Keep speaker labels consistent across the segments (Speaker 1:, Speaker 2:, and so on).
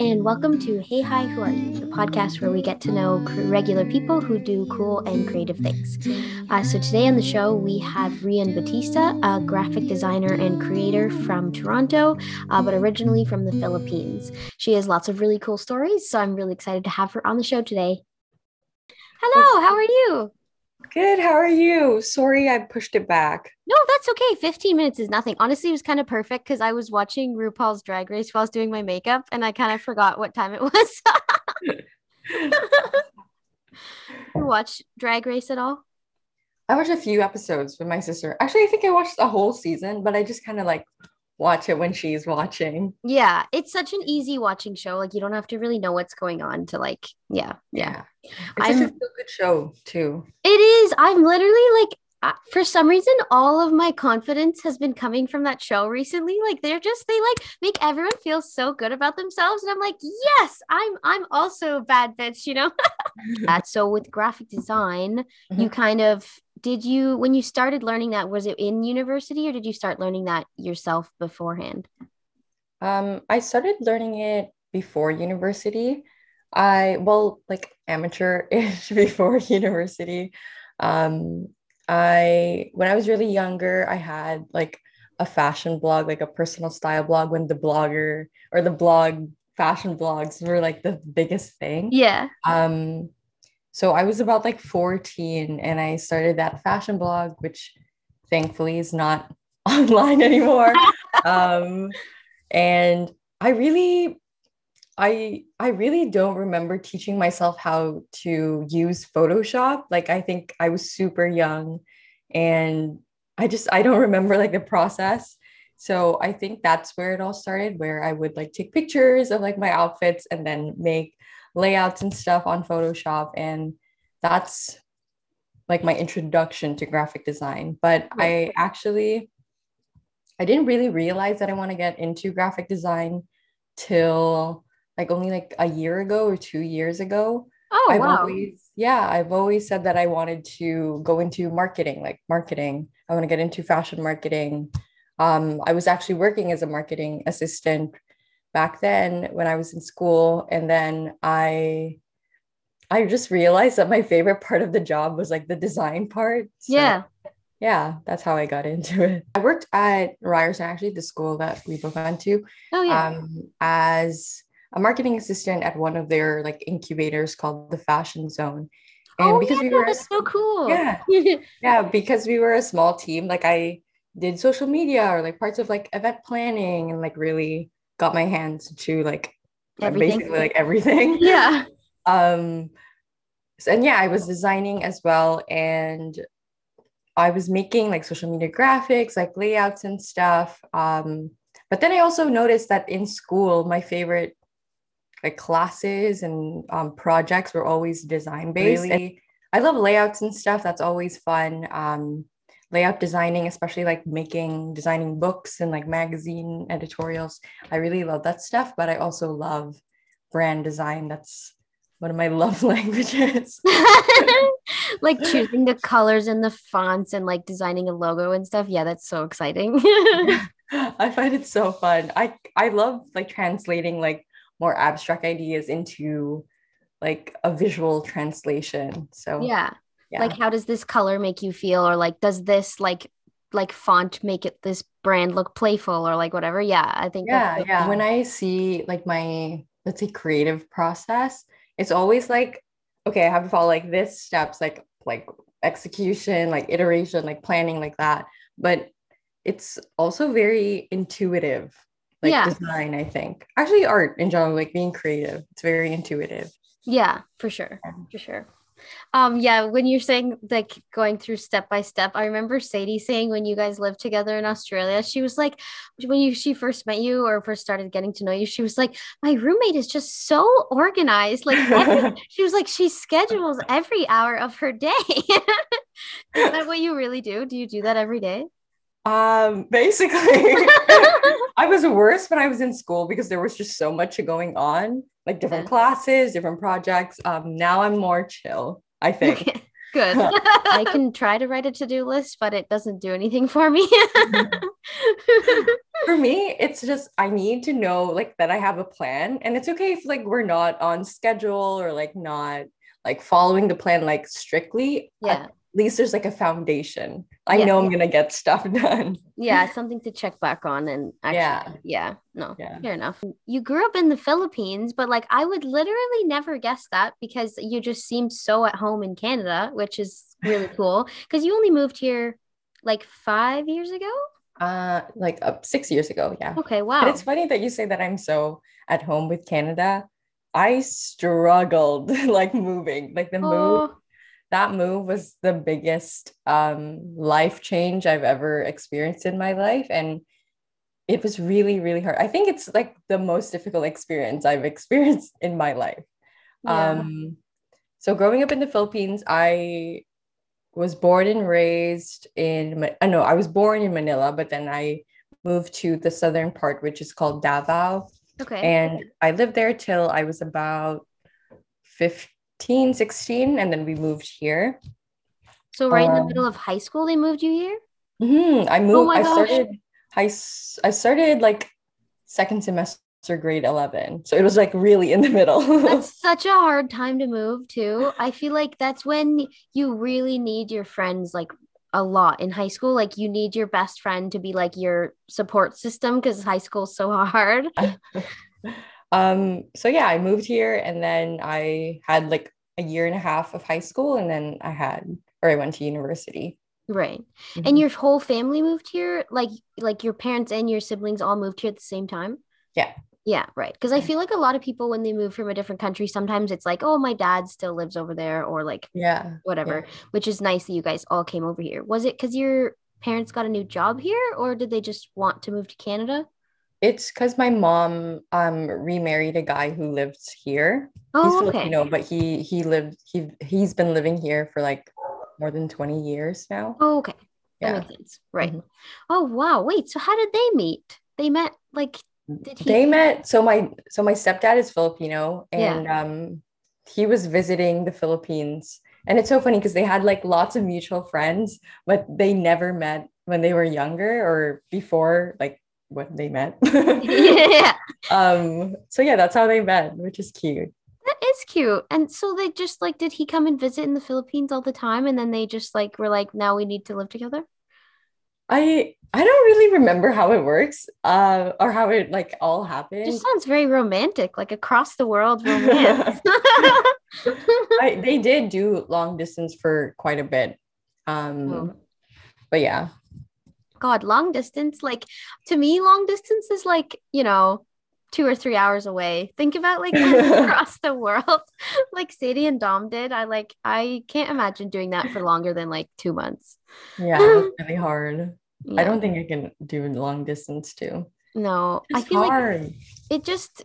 Speaker 1: and welcome to Hey Hi Who Are You, the podcast where we get to know regular people who do cool and creative things. Uh, so, today on the show, we have Rian Bautista, a graphic designer and creator from Toronto, uh, but originally from the Philippines. She has lots of really cool stories, so I'm really excited to have her on the show today. Hello, how are you?
Speaker 2: Good. How are you? Sorry, I pushed it back.
Speaker 1: No, that's okay. 15 minutes is nothing. Honestly, it was kind of perfect because I was watching RuPaul's Drag Race while I was doing my makeup and I kind of forgot what time it was. you watch Drag Race at all?
Speaker 2: I watched a few episodes with my sister. Actually, I think I watched a whole season, but I just kind of like watch it when she's watching.
Speaker 1: Yeah, it's such an easy watching show. Like you don't have to really know what's going on to like, yeah, yeah.
Speaker 2: It's such a good show too.
Speaker 1: It is. I'm literally like uh, for some reason all of my confidence has been coming from that show recently like they're just they like make everyone feel so good about themselves and i'm like yes i'm i'm also a bad bitch you know that so with graphic design mm-hmm. you kind of did you when you started learning that was it in university or did you start learning that yourself beforehand?
Speaker 2: Um i started learning it before university. I well like amateur-ish before university. Um i when i was really younger i had like a fashion blog like a personal style blog when the blogger or the blog fashion blogs were like the biggest thing.
Speaker 1: Yeah.
Speaker 2: Um so I was about like 14 and I started that fashion blog, which thankfully is not online anymore. um, and I really, I I really don't remember teaching myself how to use Photoshop. Like I think I was super young and I just I don't remember like the process. So I think that's where it all started, where I would like take pictures of like my outfits and then make layouts and stuff on Photoshop. And that's like my introduction to graphic design. But I actually, I didn't really realize that I want to get into graphic design till like only like a year ago or two years ago.
Speaker 1: Oh,
Speaker 2: I've
Speaker 1: wow.
Speaker 2: always, yeah, I've always said that I wanted to go into marketing, like marketing. I want to get into fashion marketing. Um, I was actually working as a marketing assistant back then when I was in school. And then I I just realized that my favorite part of the job was like the design part.
Speaker 1: So, yeah.
Speaker 2: Yeah, that's how I got into it. I worked at Ryerson, actually, the school that we both went to.
Speaker 1: Oh, yeah.
Speaker 2: Um, as a marketing assistant at one of their like incubators called the Fashion Zone.
Speaker 1: And oh, because yeah, we were that's so cool.
Speaker 2: Yeah. yeah, because we were a small team, like I did social media or like parts of like event planning and like really got my hands to like everything. basically like everything.
Speaker 1: Yeah.
Speaker 2: um and yeah, I was designing as well and I was making like social media graphics, like layouts and stuff. Um, but then I also noticed that in school, my favorite like classes and um, projects were always design based. Really? I love layouts and stuff. That's always fun. Um, layout designing, especially like making designing books and like magazine editorials. I really love that stuff, but I also love brand design. That's one of my love languages.
Speaker 1: like choosing the colors and the fonts and like designing a logo and stuff. Yeah, that's so exciting.
Speaker 2: I find it so fun. I I love like translating like more abstract ideas into like a visual translation. So
Speaker 1: yeah yeah. like how does this color make you feel? Or like does this like like font make it this brand look playful or like whatever? Yeah i think
Speaker 2: yeah yeah. when i see like my let's say creative process it's always like okay i have to follow like this steps like like execution like iteration like planning like that. But it's also very intuitive like yeah. design i think. Actually art in general like being creative it's very intuitive.
Speaker 1: Yeah for sure. For sure um, yeah, when you're saying like going through step by step, I remember Sadie saying when you guys lived together in Australia, she was like, when you she first met you or first started getting to know you, she was like, my roommate is just so organized. Like every, she was like, she schedules every hour of her day. is that what you really do? Do you do that every day?
Speaker 2: Um, basically, I was worse when I was in school because there was just so much going on, like different yeah. classes, different projects. Um, now I'm more chill, I think.
Speaker 1: Good. I can try to write a to-do list, but it doesn't do anything for me.
Speaker 2: for me, it's just I need to know like that I have a plan. And it's okay if like we're not on schedule or like not like following the plan like strictly.
Speaker 1: Yeah.
Speaker 2: At least there's like a foundation. I
Speaker 1: Yeah.
Speaker 2: know I'm gonna get stuff done.
Speaker 1: Yeah, something to check back on and actually,
Speaker 2: Yeah.
Speaker 1: yeah, no,
Speaker 2: Yeah.
Speaker 1: fair enough. You grew up in the Philippines, but like I would literally never guess that because you just seem so at home in Canada, which is really cool. Because you only moved here like five years ago.
Speaker 2: Uh like uh, six years ago, yeah.
Speaker 1: Okay, wow.
Speaker 2: it's funny that you say that I'm so at home with Canada. I struggled like moving. Like the move
Speaker 1: Oh,
Speaker 2: that move was the biggest um, life change I've ever experienced in my life. And it was really, really hard. I think it's like the most difficult experience I've experienced in my life.
Speaker 1: yeah.
Speaker 2: Um, so growing up in the Philippines, I was born and raised in, Ma- uh, no, I was born in Manila, but then I moved to the southern part, which is called Davao.
Speaker 1: okay.
Speaker 2: And I lived there till I was about 15, 16, and then we moved here.
Speaker 1: so right in the
Speaker 2: um,
Speaker 1: middle of high school, they moved you here.
Speaker 2: Mhm, I moved,
Speaker 1: Oh
Speaker 2: I started high, I started like second semester grade 11. So it was like really in the middle.
Speaker 1: That's such a hard time to move too. I feel like that's when you really need your friends like a lot in high school. Like you need your best friend to be like your support system because high school's so hard.
Speaker 2: um, so yeah, I moved here and then I had like a year and a half of high school and then I had, or I went to university.
Speaker 1: Right.
Speaker 2: Mhm.
Speaker 1: And your whole family moved here? Like like your parents and your siblings all moved here at the same time?
Speaker 2: Yeah.
Speaker 1: Yeah, right. Because I feel like a lot of people when they move from a different country, sometimes it's like, oh, my dad still lives over there or like
Speaker 2: Yeah.
Speaker 1: whatever, which is nice that you guys all came over here. Was it because your parents got a new job here or did they just want to move to Canada?
Speaker 2: It's because my mom um remarried a guy who lived here. He's
Speaker 1: Oh, okay.
Speaker 2: Filipino, but he he lived he he's been living here for like more than 20 years now.
Speaker 1: Oh, okay. That
Speaker 2: Yeah.
Speaker 1: makes sense. Right.
Speaker 2: Mhm.
Speaker 1: Oh, wow. Wait, so how did they meet? They met like did he
Speaker 2: They met so my so my stepdad is Filipino
Speaker 1: Yeah.
Speaker 2: and um he was visiting the Philippines. And it's so funny because they had like lots of mutual friends, but they never met when they were younger or before like when they met.
Speaker 1: Yeah.
Speaker 2: um so yeah, that's how they met, which is cute.
Speaker 1: That is cute. And so they just like, did he come and visit in the Philippines all the time? And then they just like were like, now we need to live together?
Speaker 2: I I don't really remember how it works, uh, or how it like all happened.
Speaker 1: Just sounds very romantic, like across the world romance.
Speaker 2: I, they did do long distance for quite a bit. Um,
Speaker 1: Oh.
Speaker 2: but yeah,
Speaker 1: God, long distance, like to me, long distance is like, you know, two or three hours away. Think about like across the world, like Sadie and Dom did. I like, I can't imagine doing that for longer than like two months.
Speaker 2: yeah, it's really hard. I don't think I can do long distance too.
Speaker 1: No, I
Speaker 2: It's
Speaker 1: feel like it just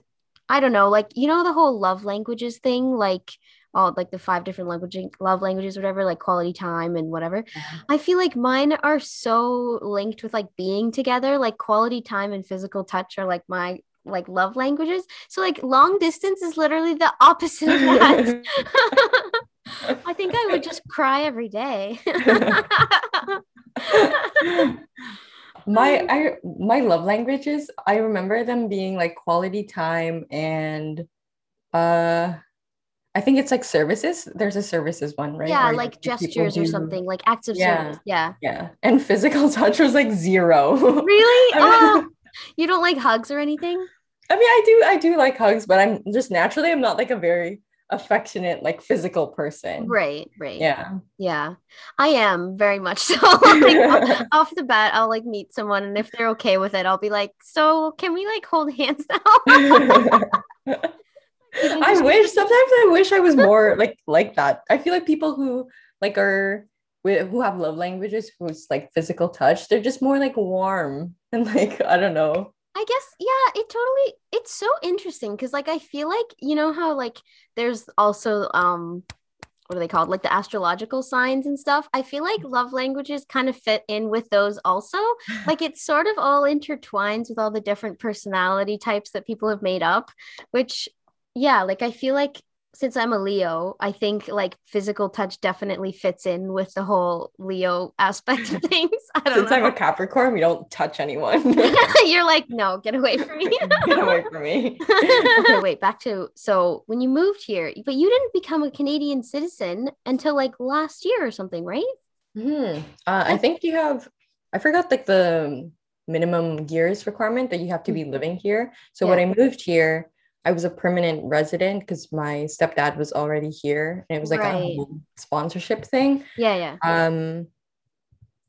Speaker 1: I don't know, like you know the whole love languages thing, like all like the five different language love languages, whatever, like quality time and whatever.
Speaker 2: Yeah.
Speaker 1: I feel like mine are so linked with like being together, like quality time and physical touch are like my like love languages. So like long distance is literally the opposite of that. I think I would just cry every day.
Speaker 2: my I my love languages, I remember them being like quality time and uh I think it's like services. There's a services one, right?
Speaker 1: yeah,
Speaker 2: Where,
Speaker 1: like gestures or something, like acts of
Speaker 2: Yeah.
Speaker 1: service. Yeah.
Speaker 2: Yeah. And physical touch was like zero.
Speaker 1: Really?
Speaker 2: I mean-
Speaker 1: Oh, you don't like hugs or anything?
Speaker 2: I mean, I do, I do like hugs, but I'm just naturally, I'm not like a very affectionate, like physical person.
Speaker 1: Right, right.
Speaker 2: Yeah.
Speaker 1: Yeah. I am very much so. like, off the bat, I'll like meet someone and if they're okay with it, I'll be like, "So, can we like hold hands now?"
Speaker 2: I wish sometimes I wish I was more like like that. I feel like people who like are who have love languages who's like physical touch, they're just more like warm and like I don't know.
Speaker 1: I guess yeah, it totally it's so interesting cuz like I feel like you know how like there's also um what are they called? Like the astrological signs and stuff. I feel like love languages kind of fit in with those also. Like it sort of all intertwines with all the different personality types that people have made up, which yeah, like I feel like since I'm a Leo, I think like physical touch definitely fits in with the whole Leo aspect of things. I don't
Speaker 2: Since
Speaker 1: know.
Speaker 2: I'm a Capricorn, we don't touch anyone.
Speaker 1: You're like, no, get away from me.
Speaker 2: Get away from me.
Speaker 1: okay, wait, back to so when you moved here, but you didn't become a Canadian citizen until like last year or something, right?
Speaker 2: Hmm. Uh, I think you have, I forgot like the minimum years requirement that you have to be living here. So when I moved here, I was a permanent resident because my stepdad was already here and it was like
Speaker 1: Right.
Speaker 2: a sponsorship thing.
Speaker 1: Yeah, yeah.
Speaker 2: Um,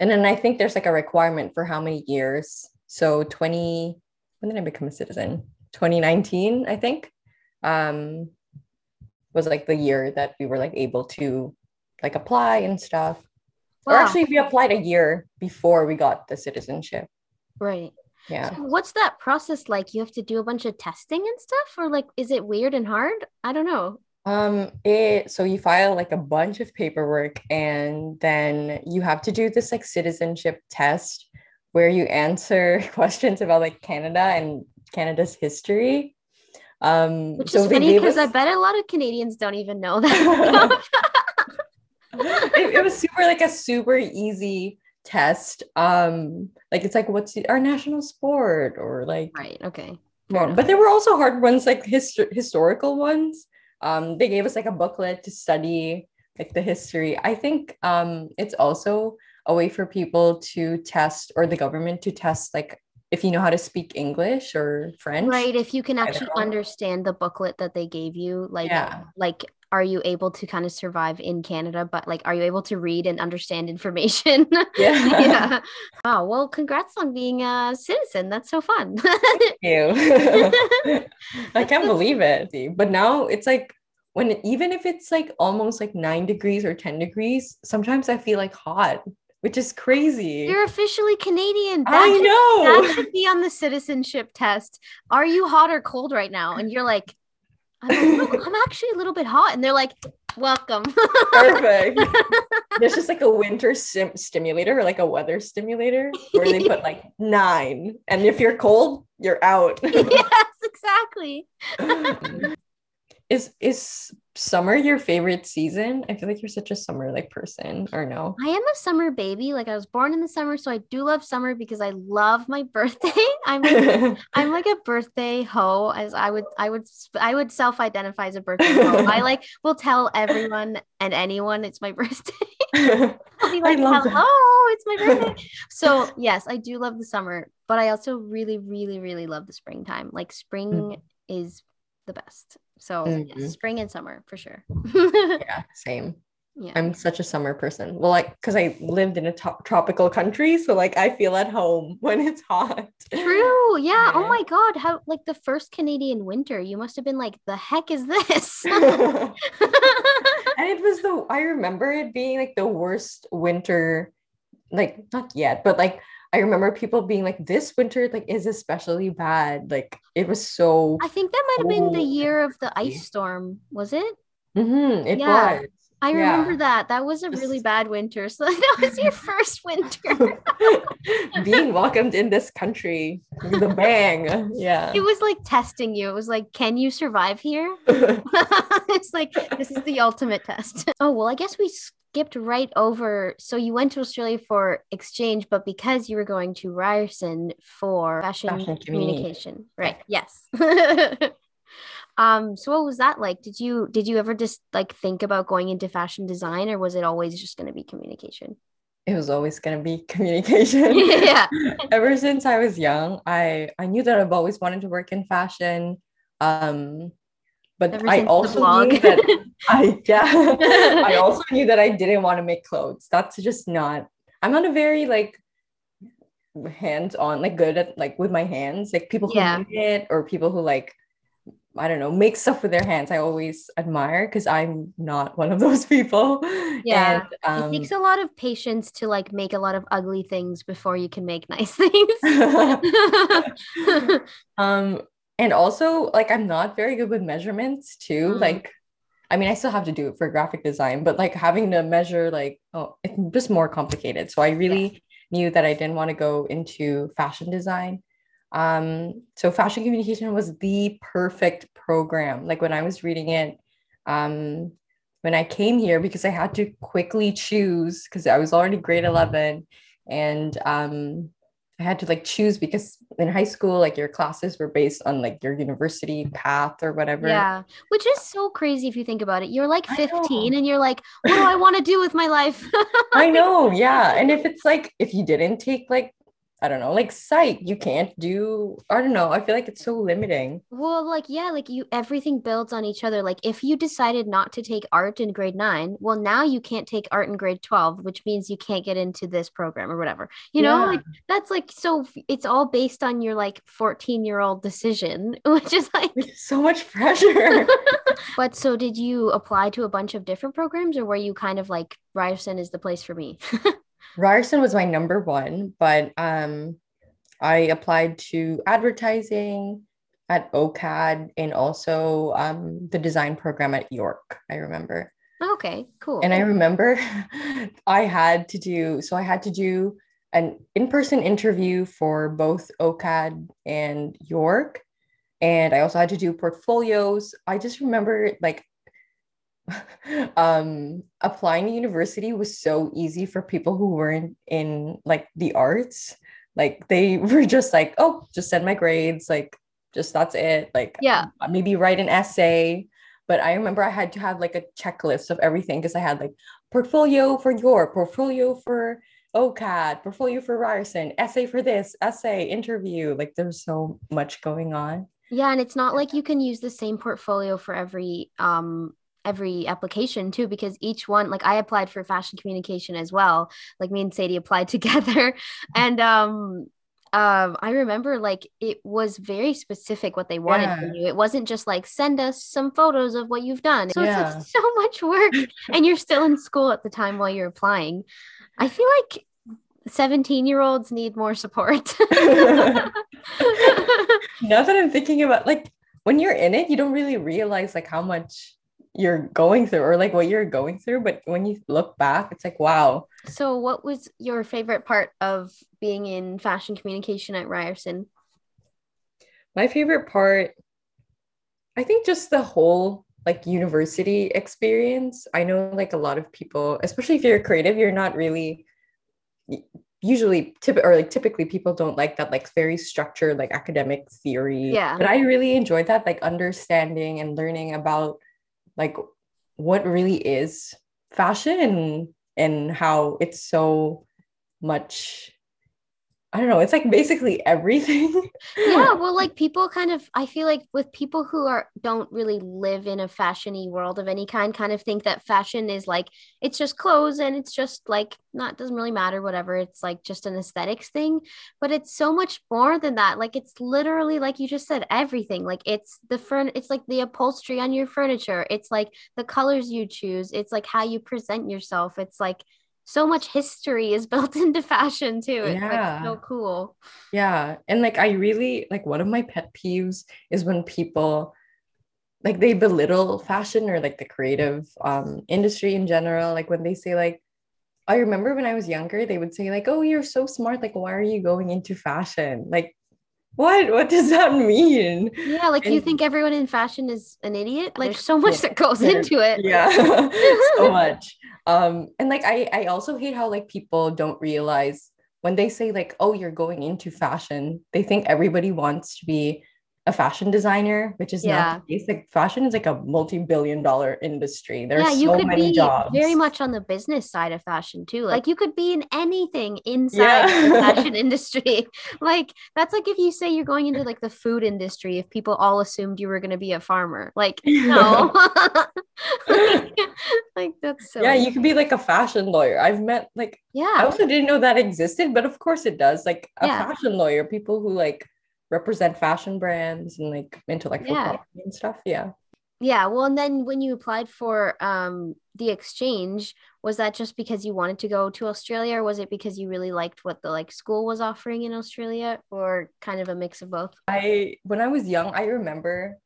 Speaker 2: and then I think there's like a requirement for how many years. So 20, when did I become a citizen? 2019, I think, um, was like the year that we were like able to like apply and stuff. Or actually, we applied a year before we got the citizenship.
Speaker 1: Right.
Speaker 2: Yeah.
Speaker 1: So what's that process like? You have to do a bunch of testing and stuff, or like, is it weird and hard? I don't know.
Speaker 2: Um, it so you file like a bunch of paperwork and then you have to do this like citizenship test where you answer questions about like Canada and Canada's history. Um,
Speaker 1: Which
Speaker 2: so
Speaker 1: is funny because I bet a lot of Canadians don't even know that.
Speaker 2: it, it was super like a super easy test. Um, like it's like what's our national sport or like
Speaker 1: right. Okay.
Speaker 2: Well, but there were also hard ones like hist- historical ones. Um, they gave us like a booklet to study like the history. I think um, it's also a way for people to test or the government to test like if you know how to speak English or French.
Speaker 1: Right. If you can actually understand the booklet that they gave you, like,
Speaker 2: Yeah.
Speaker 1: like, are you able to kind of survive in Canada? But like, are you able to read and understand information?
Speaker 2: Yeah.
Speaker 1: yeah. Wow. Well, congrats on being a citizen. That's so fun.
Speaker 2: Thank you. I can't believe it. But now it's like when even if it's like almost like nine degrees or 10 degrees, sometimes I feel like hot, which is crazy.
Speaker 1: You're officially Canadian. That
Speaker 2: I
Speaker 1: should-
Speaker 2: know.
Speaker 1: That should be on the citizenship test. Are you hot or cold right now? And you're like, I'm, little- I'm actually a little bit hot. And they're like, welcome.
Speaker 2: Perfect. There's just like a winter sim- stimulator or like a weather stimulator where they put like nine. And if you're cold, you're out.
Speaker 1: yes, exactly.
Speaker 2: is is summer your favorite season? I feel like you're such a summer like person, or no?
Speaker 1: I am a summer baby. Like I was born in the summer, so I do love summer because I love my birthday. I'm like, I'm like a birthday hoe, as I would I would I would self-identify as a birthday hoe. I like will tell everyone and anyone it's my birthday. I'll be like,
Speaker 2: love that.
Speaker 1: hello, it's my birthday. so yes, I do love the summer, but I also really, really, really love the springtime. Like spring mm. is the best. So
Speaker 2: Mhm.
Speaker 1: spring and summer for sure.
Speaker 2: yeah, same.
Speaker 1: yeah.
Speaker 2: I'm such a summer person. Well, like because I lived in a to- tropical country, so like I feel at home when it's hot.
Speaker 1: True. Yeah. Oh my God. How like the first Canadian winter, you must have been like, the heck is this?
Speaker 2: and it was the I remember it being like the worst winter, like not yet, but like I remember people being like, this winter like is especially bad. Like it was so
Speaker 1: I think that might have been the year of the ice storm, was it?
Speaker 2: Mm-hmm, it
Speaker 1: Yeah.
Speaker 2: was.
Speaker 1: I
Speaker 2: Yeah.
Speaker 1: remember that. That was a really bad winter. So that was your first winter.
Speaker 2: being welcomed in this country with a bang. Yeah.
Speaker 1: it was like testing you. It was like, can you survive here? it's like this is the ultimate test. Oh well, I guess we skipped right over. So you went to Australia for exchange, but because you were going to Ryerson for fashion,
Speaker 2: Fashion
Speaker 1: communication, right? Yes. um. So what was that like? Did you did you ever just like think about going into fashion design, or was it always just going to be communication?
Speaker 2: it was always going to be communication.
Speaker 1: yeah.
Speaker 2: Ever since I was young, I I knew that I've always wanted to work in fashion. Um, but
Speaker 1: Ever
Speaker 2: I also knew that I yeah, I also knew that I didn't want to make clothes. That's just not. I'm not a very like hands-on, like good at like with my hands. Like people who
Speaker 1: Yeah.
Speaker 2: knit or people who like I don't know, make stuff with their hands. I always admire because I'm not one of those people.
Speaker 1: Yeah.
Speaker 2: And, um,
Speaker 1: it takes a lot of patience to like make a lot of ugly things before you can make nice things.
Speaker 2: um and also like i'm not very good with measurements too
Speaker 1: Mm.
Speaker 2: like i mean i still have to do it for graphic design but like having to measure like oh it's just more complicated. So i really knew that i didn't want to go into fashion design. Um so fashion communication was the perfect program like when i was reading it um, when I came here because I had to quickly choose because I was already grade 11 and um, I had to like choose because in high school, like your classes were based on like your university path or whatever.
Speaker 1: Yeah, which is so crazy if you think about it. You're like 15 and you're like, what do I want to do with my life?
Speaker 2: I know. Yeah. And if it's like, if you didn't take like I don't know, like psych, you can't do, I don't know. I feel like it's so limiting.
Speaker 1: Well, like, yeah, like you, everything builds on each other. Like, if you decided not to take art in grade nine, well, now you can't take art in grade 12, which means you can't get into this program or whatever. You know, yeah. like that's like, so it's all based on your like 14 year old decision, which is like
Speaker 2: so much pressure.
Speaker 1: but so did you apply to a bunch of different programs or were you kind of like, Ryerson is the place for me?
Speaker 2: Ryerson was my number one, but um, I applied to advertising at OCAD and also um, the design program at York. I remember.
Speaker 1: Okay, cool.
Speaker 2: And I remember I had to do so I had to do an in-person interview for both OCAD and York. And I also had to do portfolios. I just remember like um applying to university was so easy for people who weren't in like the arts. Like they were just like oh just send my grades like just that's it. Like
Speaker 1: yeah.
Speaker 2: Maybe write an essay. But i remember i had to have like a checklist of everything because i had like portfolio for your portfolio for ocad portfolio for ryerson essay for this essay interview. Like there's so much going on.
Speaker 1: Yeah and it's not like you can use the same portfolio for every um every application too because each one like i applied for fashion communication as well like me and sadie applied together and um um, I remember like it was very specific what they wanted yeah. from you. It wasn't just like send us some photos of what you've done. So yeah. it's like so much work, and you're still in school at the time while you're applying. I feel like 17 year olds need more support.
Speaker 2: now that I'm thinking about like when you're in it, you don't really realize like how much you're going through or like what you're going through but when you look back it's like wow.
Speaker 1: So what was your favorite part of being in fashion communication at ryerson?
Speaker 2: My favorite part i think just the whole like university experience. I know like a lot of people especially if you're creative you're not really usually tip or like typically people don't like that like very structured like academic theory.
Speaker 1: Yeah.
Speaker 2: But i really enjoyed that like understanding and learning about like what really is fashion and how it's so much I don't know, it's like basically everything.
Speaker 1: yeah, well like people kind of I feel like with people who are don't really live in a fashiony world of any kind kind of think that fashion is like it's just clothes and it's just like not doesn't really matter whatever, it's like just an aesthetics thing, but it's so much more than that. Like it's literally like you just said everything. Like it's the furn it's like the upholstery on your furniture. It's like the colors you choose. It's like how you present yourself. It's like so much history is built into fashion too. It's yeah. like so cool.
Speaker 2: Yeah. And like I really like one of my pet peeves is when people like they belittle fashion or like the creative um industry in general. Like when they say like I remember when I was younger, they would say like, "Oh, you're so smart. Like, why are you going into fashion?" Like, what? What does that mean?
Speaker 1: Yeah, like and, you think everyone in fashion is an idiot? Like, so much that goes into it.
Speaker 2: Yeah, so much um and like i i also hate how like people don't realize when they say like oh you're going into fashion they think everybody wants to be a fashion designer, which is yeah. not the case. Like fashion is like a multi-billion dollar industry. There's yeah, you so could many be jobs.
Speaker 1: Very much on the business side of fashion too. Like you could be in anything inside yeah. the fashion industry. Like that's like if you say you're going into like the food industry, if people all assumed you were going to be a farmer. Like no. like, like, that's so
Speaker 2: Yeah, you could be like a fashion lawyer. I've met like
Speaker 1: yeah.
Speaker 2: I also didn't know that existed, but of course it does. Like a yeah. fashion lawyer, people who like represent fashion brands and like intellectual yeah. property and stuff. Yeah.
Speaker 1: Yeah. Well, and then when you applied for um, the exchange, was that just because you wanted to go to Australia, or was it because you really liked what the like school was offering in Australia, or kind of a mix of both?
Speaker 2: I when I was young, I remember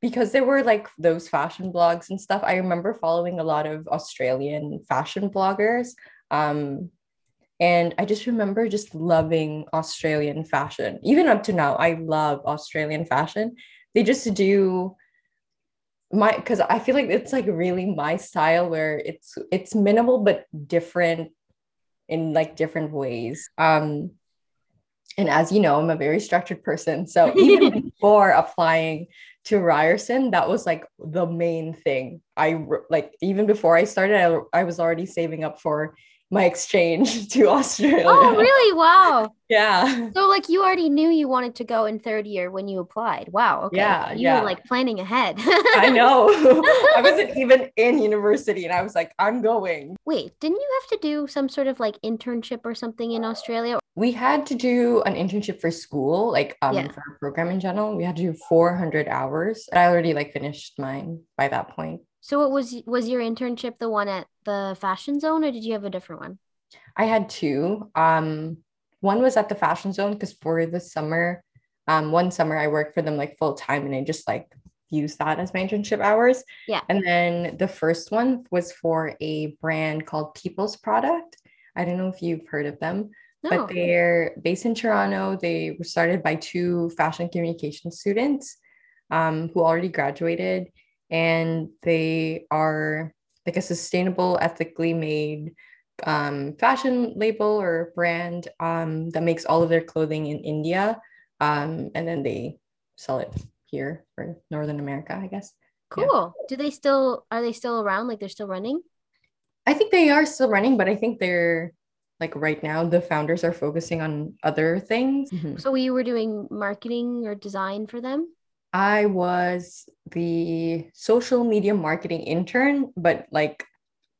Speaker 2: because there were like those fashion blogs and stuff. I remember following a lot of Australian fashion bloggers. Um, and I just remember just loving Australian fashion. Even up to now, I love Australian fashion. They just do my because I feel like it's like really my style where it's it's minimal but different in like different ways. Um and as you know, I'm a very structured person. So even before applying to Ryerson, that was like the main thing. I like even before I started, I, I was already saving up for my exchange to Australia.
Speaker 1: Oh, really? Wow.
Speaker 2: Yeah.
Speaker 1: So like you already knew you wanted to go in third year when you applied. Wow. Okay.
Speaker 2: Yeah.
Speaker 1: You
Speaker 2: yeah.
Speaker 1: were like planning ahead.
Speaker 2: I know. I wasn't even in university and I was like, I'm going.
Speaker 1: Wait, didn't you have to do some sort of like internship or something in Australia?
Speaker 2: We had to do an internship for school, like um
Speaker 1: Yeah.
Speaker 2: for our program in general. We had to do 400 hours. And I already like finished mine by that point.
Speaker 1: So what was was your internship the one at the fashion zone or did you have a different one?
Speaker 2: I had two. Um, one was at the fashion zone because for the summer, um, one summer I worked for them like full time and I just like used that as my internship hours.
Speaker 1: Yeah.
Speaker 2: And then the first one was for a brand called People's Product. I don't know if you've heard of them,
Speaker 1: No.
Speaker 2: but they're based in Toronto. They were started by two fashion communication students um, who already graduated, and they are like a sustainable, ethically made um, fashion label or brand um, that makes all of their clothing in India, um, and then they sell it here for Northern America, I guess. yeah.
Speaker 1: cool. Do they still are they still around? Like they're still running?
Speaker 2: I think they are still running, but I think they're like right now the founders are focusing on other things.
Speaker 1: So you were doing marketing or design for them?
Speaker 2: I was the social media marketing intern, but like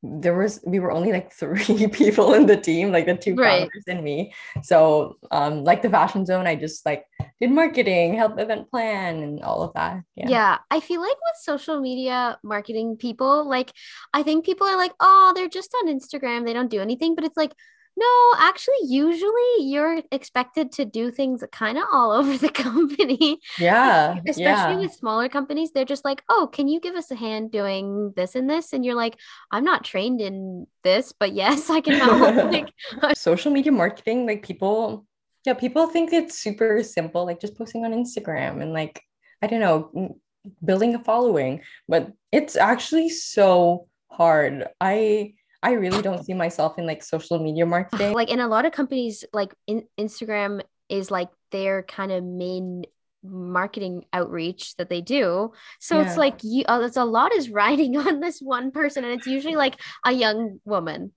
Speaker 2: there was we were only like three people in the team, like the two
Speaker 1: Right.
Speaker 2: founders and me. So um like the fashion zone, I just like did marketing, helped event plan and all of that.
Speaker 1: Yeah.
Speaker 2: Yeah.
Speaker 1: I feel like with social media marketing people, like I think people are like, oh, they're just on Instagram, they don't do anything. But it's like, no, actually, usually you're expected to do things kind of all over the company.
Speaker 2: Yeah.
Speaker 1: Especially
Speaker 2: yeah.
Speaker 1: with smaller companies, they're just like, oh, can you give us a hand doing this and this? And you're like, I'm not trained in this, but yes, I can help. like,
Speaker 2: social media marketing, like people, yeah, people think it's super simple, like just posting on Instagram and like, I don't know, building a following, but it's actually so hard. I I really don't see myself in like social media marketing.
Speaker 1: like in a lot of companies like in, instagram is like their kind of main marketing outreach that they do so it's like you uh, it's a lot is riding on this one person and it's usually like a young woman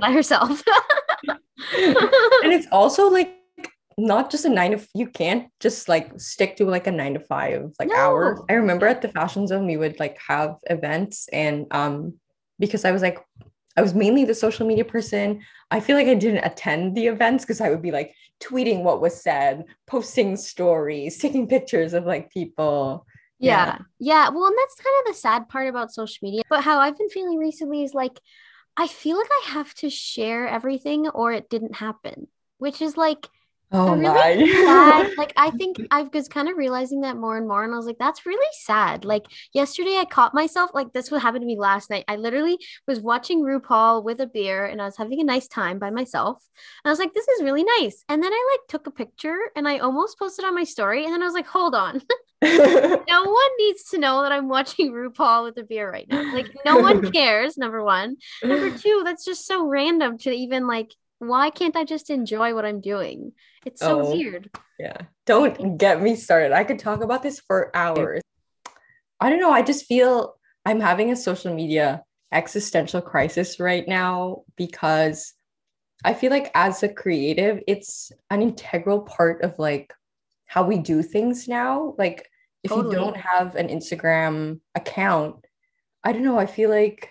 Speaker 1: by herself
Speaker 2: and it's also like not just a nine to you can't just like stick to like a nine to five like
Speaker 1: No.
Speaker 2: hours. I remember at the fashion zone we would like have events and um because I was like I was mainly the social media person. I feel like I didn't attend the events because I would be like tweeting what was said, posting stories, taking pictures of like people.
Speaker 1: Yeah. Yeah. Well, and that's kind of the sad part about social media. But how I've been feeling recently is like, I feel like I have to share everything or it didn't happen, which is like
Speaker 2: Oh
Speaker 1: a
Speaker 2: my.
Speaker 1: sad. Like, I think I was kind of realizing that more and more. And I was like, that's really sad. Like, yesterday I caught myself, like, this what happened to me last night. I literally was watching RuPaul with a beer and I was having a nice time by myself. And I was like, this is really nice. And then I like took a picture and I almost posted on my story. And then I was like, hold on. no one needs to know that I'm watching RuPaul with a beer right now. Like, no one cares, number one. Number two, that's just so random to even like, why can't I just enjoy what I'm doing? It's so
Speaker 2: Oh.
Speaker 1: weird.
Speaker 2: Yeah. Don't get me started. I could talk about this for hours. I don't know. I just feel I'm having a social media existential crisis right now because I feel like as a creative, it's an integral part of like how we do things now. Like if
Speaker 1: Totally.
Speaker 2: you don't have an Instagram account, I don't know. I feel like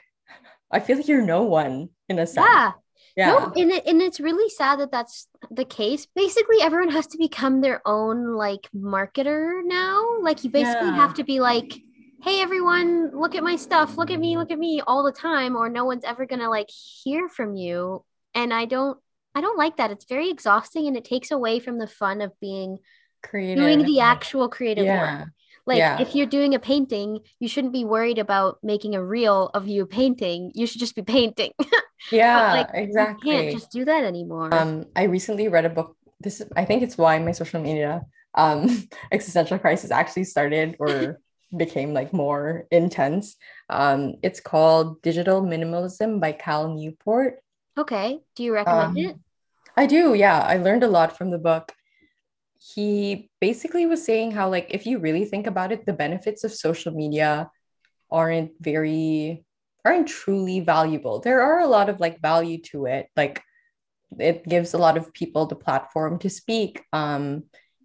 Speaker 2: I feel like you're no one in a sense.
Speaker 1: Yeah.
Speaker 2: Yeah.
Speaker 1: No, and it, and it's really sad that that's the case. Basically, everyone has to become their own like marketer now. Like you basically
Speaker 2: Yeah.
Speaker 1: have to be like, "Hey everyone, look at my stuff. Look at me, look at me" all the time or no one's ever going to like hear from you. And I don't I don't like that. It's very exhausting and it takes away from the fun of being
Speaker 2: creative.
Speaker 1: doing the actual creative
Speaker 2: yeah.
Speaker 1: work. Like
Speaker 2: Yeah.
Speaker 1: if you're doing a painting, you shouldn't be worried about making a reel of you painting. You should just be painting.
Speaker 2: Yeah,
Speaker 1: like,
Speaker 2: exactly.
Speaker 1: You can't just do that anymore.
Speaker 2: Um, I recently read a book. This I think it's why my social media um existential crisis actually started or became like more intense. Um, it's called Digital Minimalism by Cal Newport.
Speaker 1: Okay. Do you recommend
Speaker 2: Um,
Speaker 1: it?
Speaker 2: I do, yeah. I learned a lot from the book. He basically was saying how, like, if you really think about it, the benefits of social media aren't very, aren't truly valuable. There are a lot of like value to it. Like, it gives a lot of people the platform to speak um,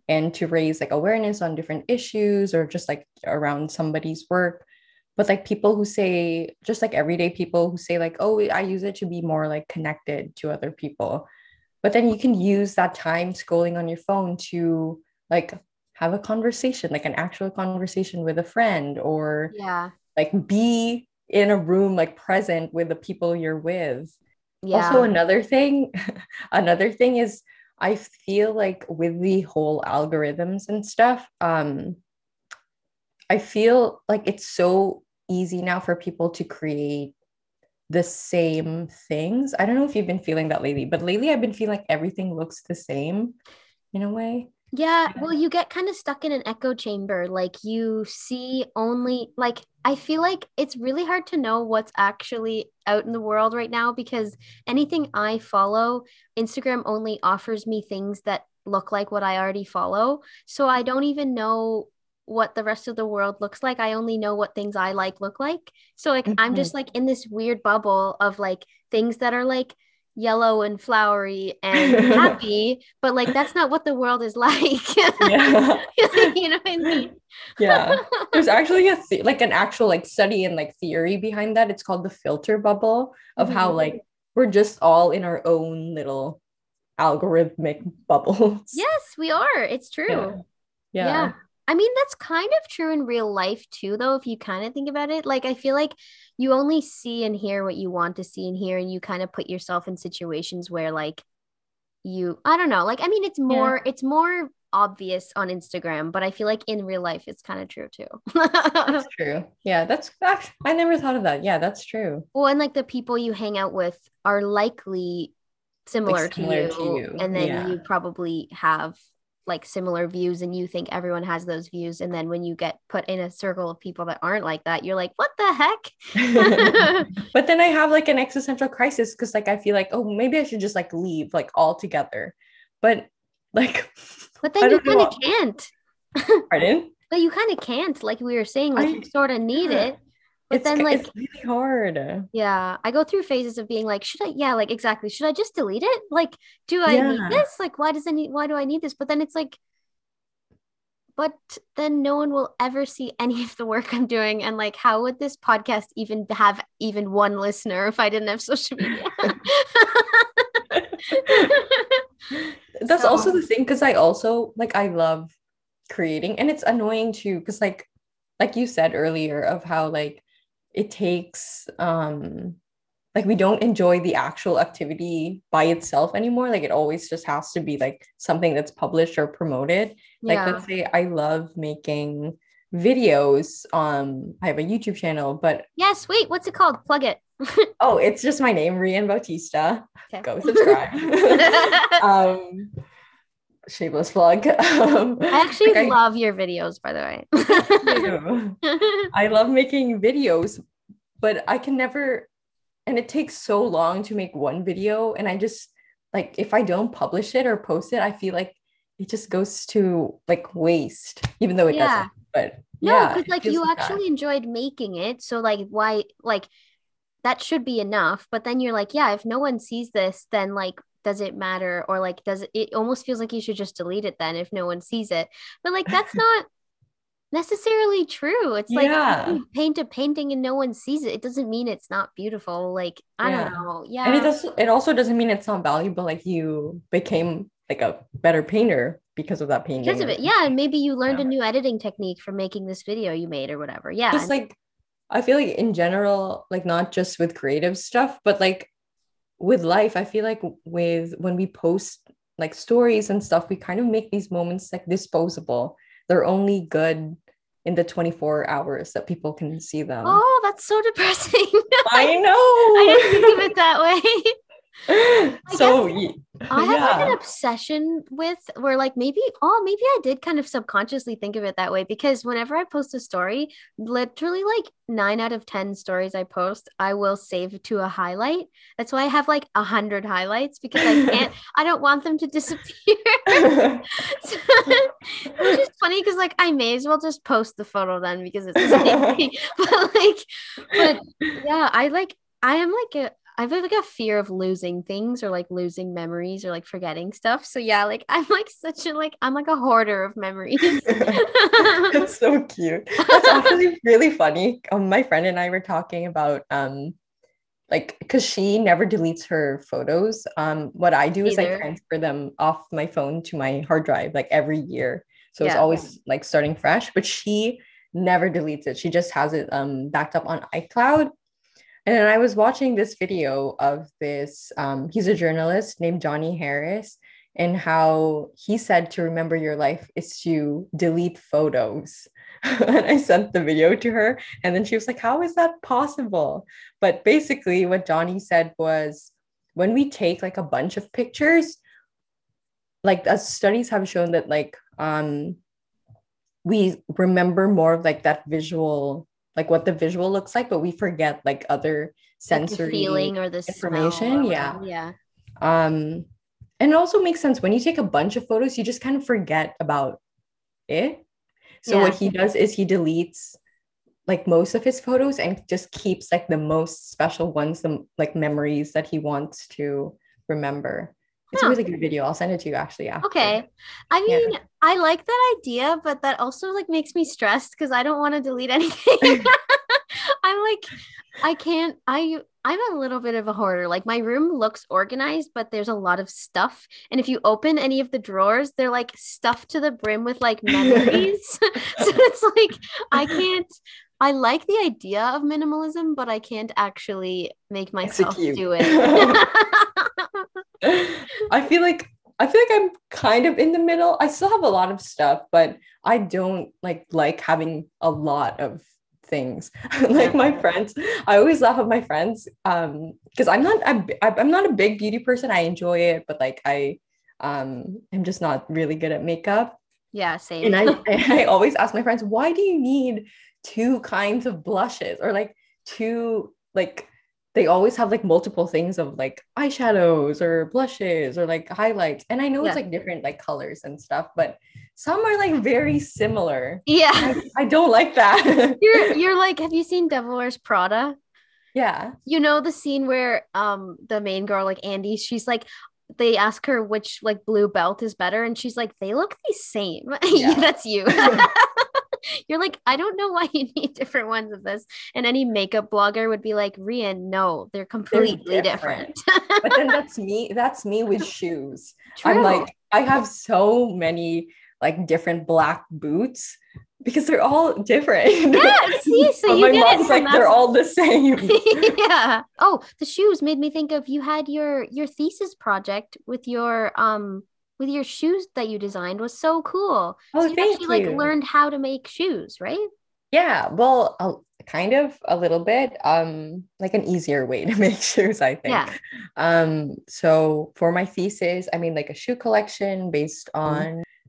Speaker 2: and to raise like awareness on different issues or just like around somebody's work. But like people who say, just like everyday people who say, like, oh, I use it to be more like connected to other people but then you can use that time scrolling on your phone to like have a conversation like an actual conversation with a friend or
Speaker 1: Yeah.
Speaker 2: like be in a room like present with the people you're with.
Speaker 1: Yeah.
Speaker 2: also another thing another thing is i feel like with the whole algorithms and stuff um i feel like it's so easy now for people to create the same things. I don't know if you've been feeling that lately but lately i've been feeling like everything looks the same in a way
Speaker 1: Yeah, well, you get kind of stuck in an echo chamber. Like you see only like I feel like it's really hard to know what's actually out in the world right now because anything I follow, Instagram only offers me things that look like what I already follow. So I don't even know what the rest of the world looks like. I only know what things I like look like. So like I'm mm-hmm. just like in this weird bubble of like things that are like yellow and flowery and happy, but like that's not what the world is like.
Speaker 2: yeah
Speaker 1: you know what I mean?
Speaker 2: yeah there's actually a the- like an actual like study and like theory behind that it's called the filter bubble of how
Speaker 1: Mhm.
Speaker 2: like we're just all in our own little algorithmic bubbles
Speaker 1: Yes, we are. It's true.
Speaker 2: yeah
Speaker 1: Yeah. I mean, that's kind of true in real life too, though, if you kind of think about it. Like, I feel like you only see and hear what you want to see and hear, and you kind of put yourself in situations where, like, you, I don't know, like, I mean, it's more, it's more obvious on Instagram, but I feel like in real life, it's kind of true too.
Speaker 2: that's true yeah that's act- i never thought of that yeah that's true
Speaker 1: well, and like the people you hang out with are likely similar,
Speaker 2: similar
Speaker 1: to,
Speaker 2: to
Speaker 1: you,
Speaker 2: you,
Speaker 1: and then
Speaker 2: yeah.
Speaker 1: you probably have like similar views and you think everyone has those views and then when you get put in a circle of people that aren't like that you're like what the heck?
Speaker 2: But then I have like an existential crisis because like I feel like oh maybe I should just like leave like altogether, but like
Speaker 1: but then you kind of can't.
Speaker 2: Pardon?
Speaker 1: But you kind of can't like we were saying like
Speaker 2: I-
Speaker 1: you sort of need
Speaker 2: yeah.
Speaker 1: it but
Speaker 2: it's,
Speaker 1: then like
Speaker 2: it's really hard.
Speaker 1: yeah i go through phases of being like should i yeah like exactly should i just delete it like do i
Speaker 2: Yeah.
Speaker 1: need this like why does I need why do i need this but then it's like but then no one will ever see any of the work i'm doing and like how would this podcast even have even one listener if i didn't have social media
Speaker 2: That's also the thing because I also like I love creating and it's annoying too because like like you said earlier of how like it takes um like we don't enjoy the actual activity by itself anymore. Like it always just has to be like something that's published or promoted. Like
Speaker 1: yeah.
Speaker 2: let's say I love making videos um I have a YouTube channel but
Speaker 1: yes wait what's it called? Plug it.
Speaker 2: Oh it's just my name Rian Bautista.
Speaker 1: Okay.
Speaker 2: go subscribe. Um shameless plug um
Speaker 1: i actually
Speaker 2: like, I-
Speaker 1: love your videos by the way.
Speaker 2: I love making videos, but I can never, and it takes so long to make one video. And I just like, if I don't publish it or post it, I feel like it just goes to like waste, even though it
Speaker 1: Yeah.
Speaker 2: doesn't. But
Speaker 1: No,
Speaker 2: yeah,
Speaker 1: because
Speaker 2: it
Speaker 1: like you
Speaker 2: that.
Speaker 1: actually enjoyed making it. So like why like that should be enough. But then you're like, yeah, if no one sees this, then like does it matter? Or like does it it almost feels like you should just delete it then if no one sees it. But like that's not necessarily true. It's like
Speaker 2: Yeah.
Speaker 1: you paint a painting and no one sees it, it doesn't mean it's not beautiful. Like I
Speaker 2: Yeah.
Speaker 1: don't know. Yeah.
Speaker 2: And it does. It also doesn't mean it's not valuable. Like you became like a better painter because of that painting.
Speaker 1: because of it. Yeah. And maybe you learned
Speaker 2: Yeah.
Speaker 1: a new editing technique from making this video you made or whatever. Yeah.
Speaker 2: just like I feel like in general, like not just with creative stuff, but like with life, I feel like with when we post like stories and stuff, we kind of make these moments like disposable. They're only good in the 24 hours that people can see them.
Speaker 1: oh, that's so depressing.
Speaker 2: I know I
Speaker 1: didn't think of it that way.
Speaker 2: so y-
Speaker 1: I have like an obsession with where like maybe oh maybe I did kind of subconsciously think of it that way because whenever I post a story, literally like nine out of ten stories I post, I will save to a highlight. That's why I have like a hundred highlights because I can't I don't want them to disappear. so, which is funny because like I may as well just post the photo then because it's the. But like but yeah, I like I am like a I have like a fear of losing things or like losing memories or like forgetting stuff. So yeah, like I'm like such a like I'm like a hoarder of memories.
Speaker 2: It's so cute. That's actually really funny. Um, my friend and I were talking about um like because she never deletes her photos. Um, what I do is I transfer them off my phone to my hard drive like every year. So yeah. it's always like starting fresh, but she never deletes it. She just has it um backed up on iCloud and I was watching this video of this, um, he's a journalist named Johnny Harris, and how he said to remember your life is to delete photos. and I sent the video to her, and then she was like, How is that possible? But basically, what Johnny said was when we take like a bunch of pictures, like as studies have shown that, like, um, we remember more of like that visual like what the visual looks like, but we forget like other sensory like
Speaker 1: feeling or the
Speaker 2: information.
Speaker 1: yeah. Yeah.
Speaker 2: Um, and it also makes sense when you take a bunch of photos, you just kind of forget about it. So yeah. what he does is he deletes like most of his photos and just keeps like the most special ones, the like memories that he wants to remember. It's huh. a really good video. I'll send it to you actually after.
Speaker 1: Okay. I mean, yeah. I like that idea, but that also like makes me stressed because I don't want to delete anything. I'm like, I can't, I I'm a little bit of a hoarder. Like my room looks organized, but there's a lot of stuff. And if you open any of the drawers, they're like stuffed to the brim with like memories. so it's like I can't I like the idea of minimalism, but I can't actually make myself do it.
Speaker 2: I feel like I feel like I'm kind of in the middle. I still have a lot of stuff, but I don't like like having a lot of things. like my friends, I always laugh at my friends um because I'm not I'm, I'm not a big beauty person. I enjoy it, but like I um I'm just not really good at makeup.
Speaker 1: Yeah, same.
Speaker 2: And I I always ask my friends, why do you need two kinds of blushes or like two like they always have like multiple things of like eyeshadows or blushes or like highlights. And i know yeah. it's like different like colors and stuff but some are like very similar.
Speaker 1: Yeah.
Speaker 2: I, I don't like that.
Speaker 1: You're you're like have you seen devil wears prada?
Speaker 2: Yeah.
Speaker 1: You know the scene where um the main girl like andy she's like they ask her which like blue belt is better and she's like they look the same. Yeah. that's you you're like, I don't know why you need different ones of this. And any makeup blogger would be like, Rian, no, they're completely they're different.
Speaker 2: different. but then that's me. That's me with shoes. True. I'm like, I have so many like different black boots because they're all different.
Speaker 1: Yeah, see, so
Speaker 2: you my mom's like they're all the same.
Speaker 1: yeah. Oh, the shoes made me think of you had your your thesis project with your um with your shoes that you designed was so cool.
Speaker 2: Oh,
Speaker 1: so you
Speaker 2: thank
Speaker 1: actually, you. like learned how to make shoes, right?
Speaker 2: Yeah, well, a, kind of a little bit. Um, like an easier way to make shoes, I think. Yeah. Um, so for my thesis, I made like a shoe collection based mm-hmm. on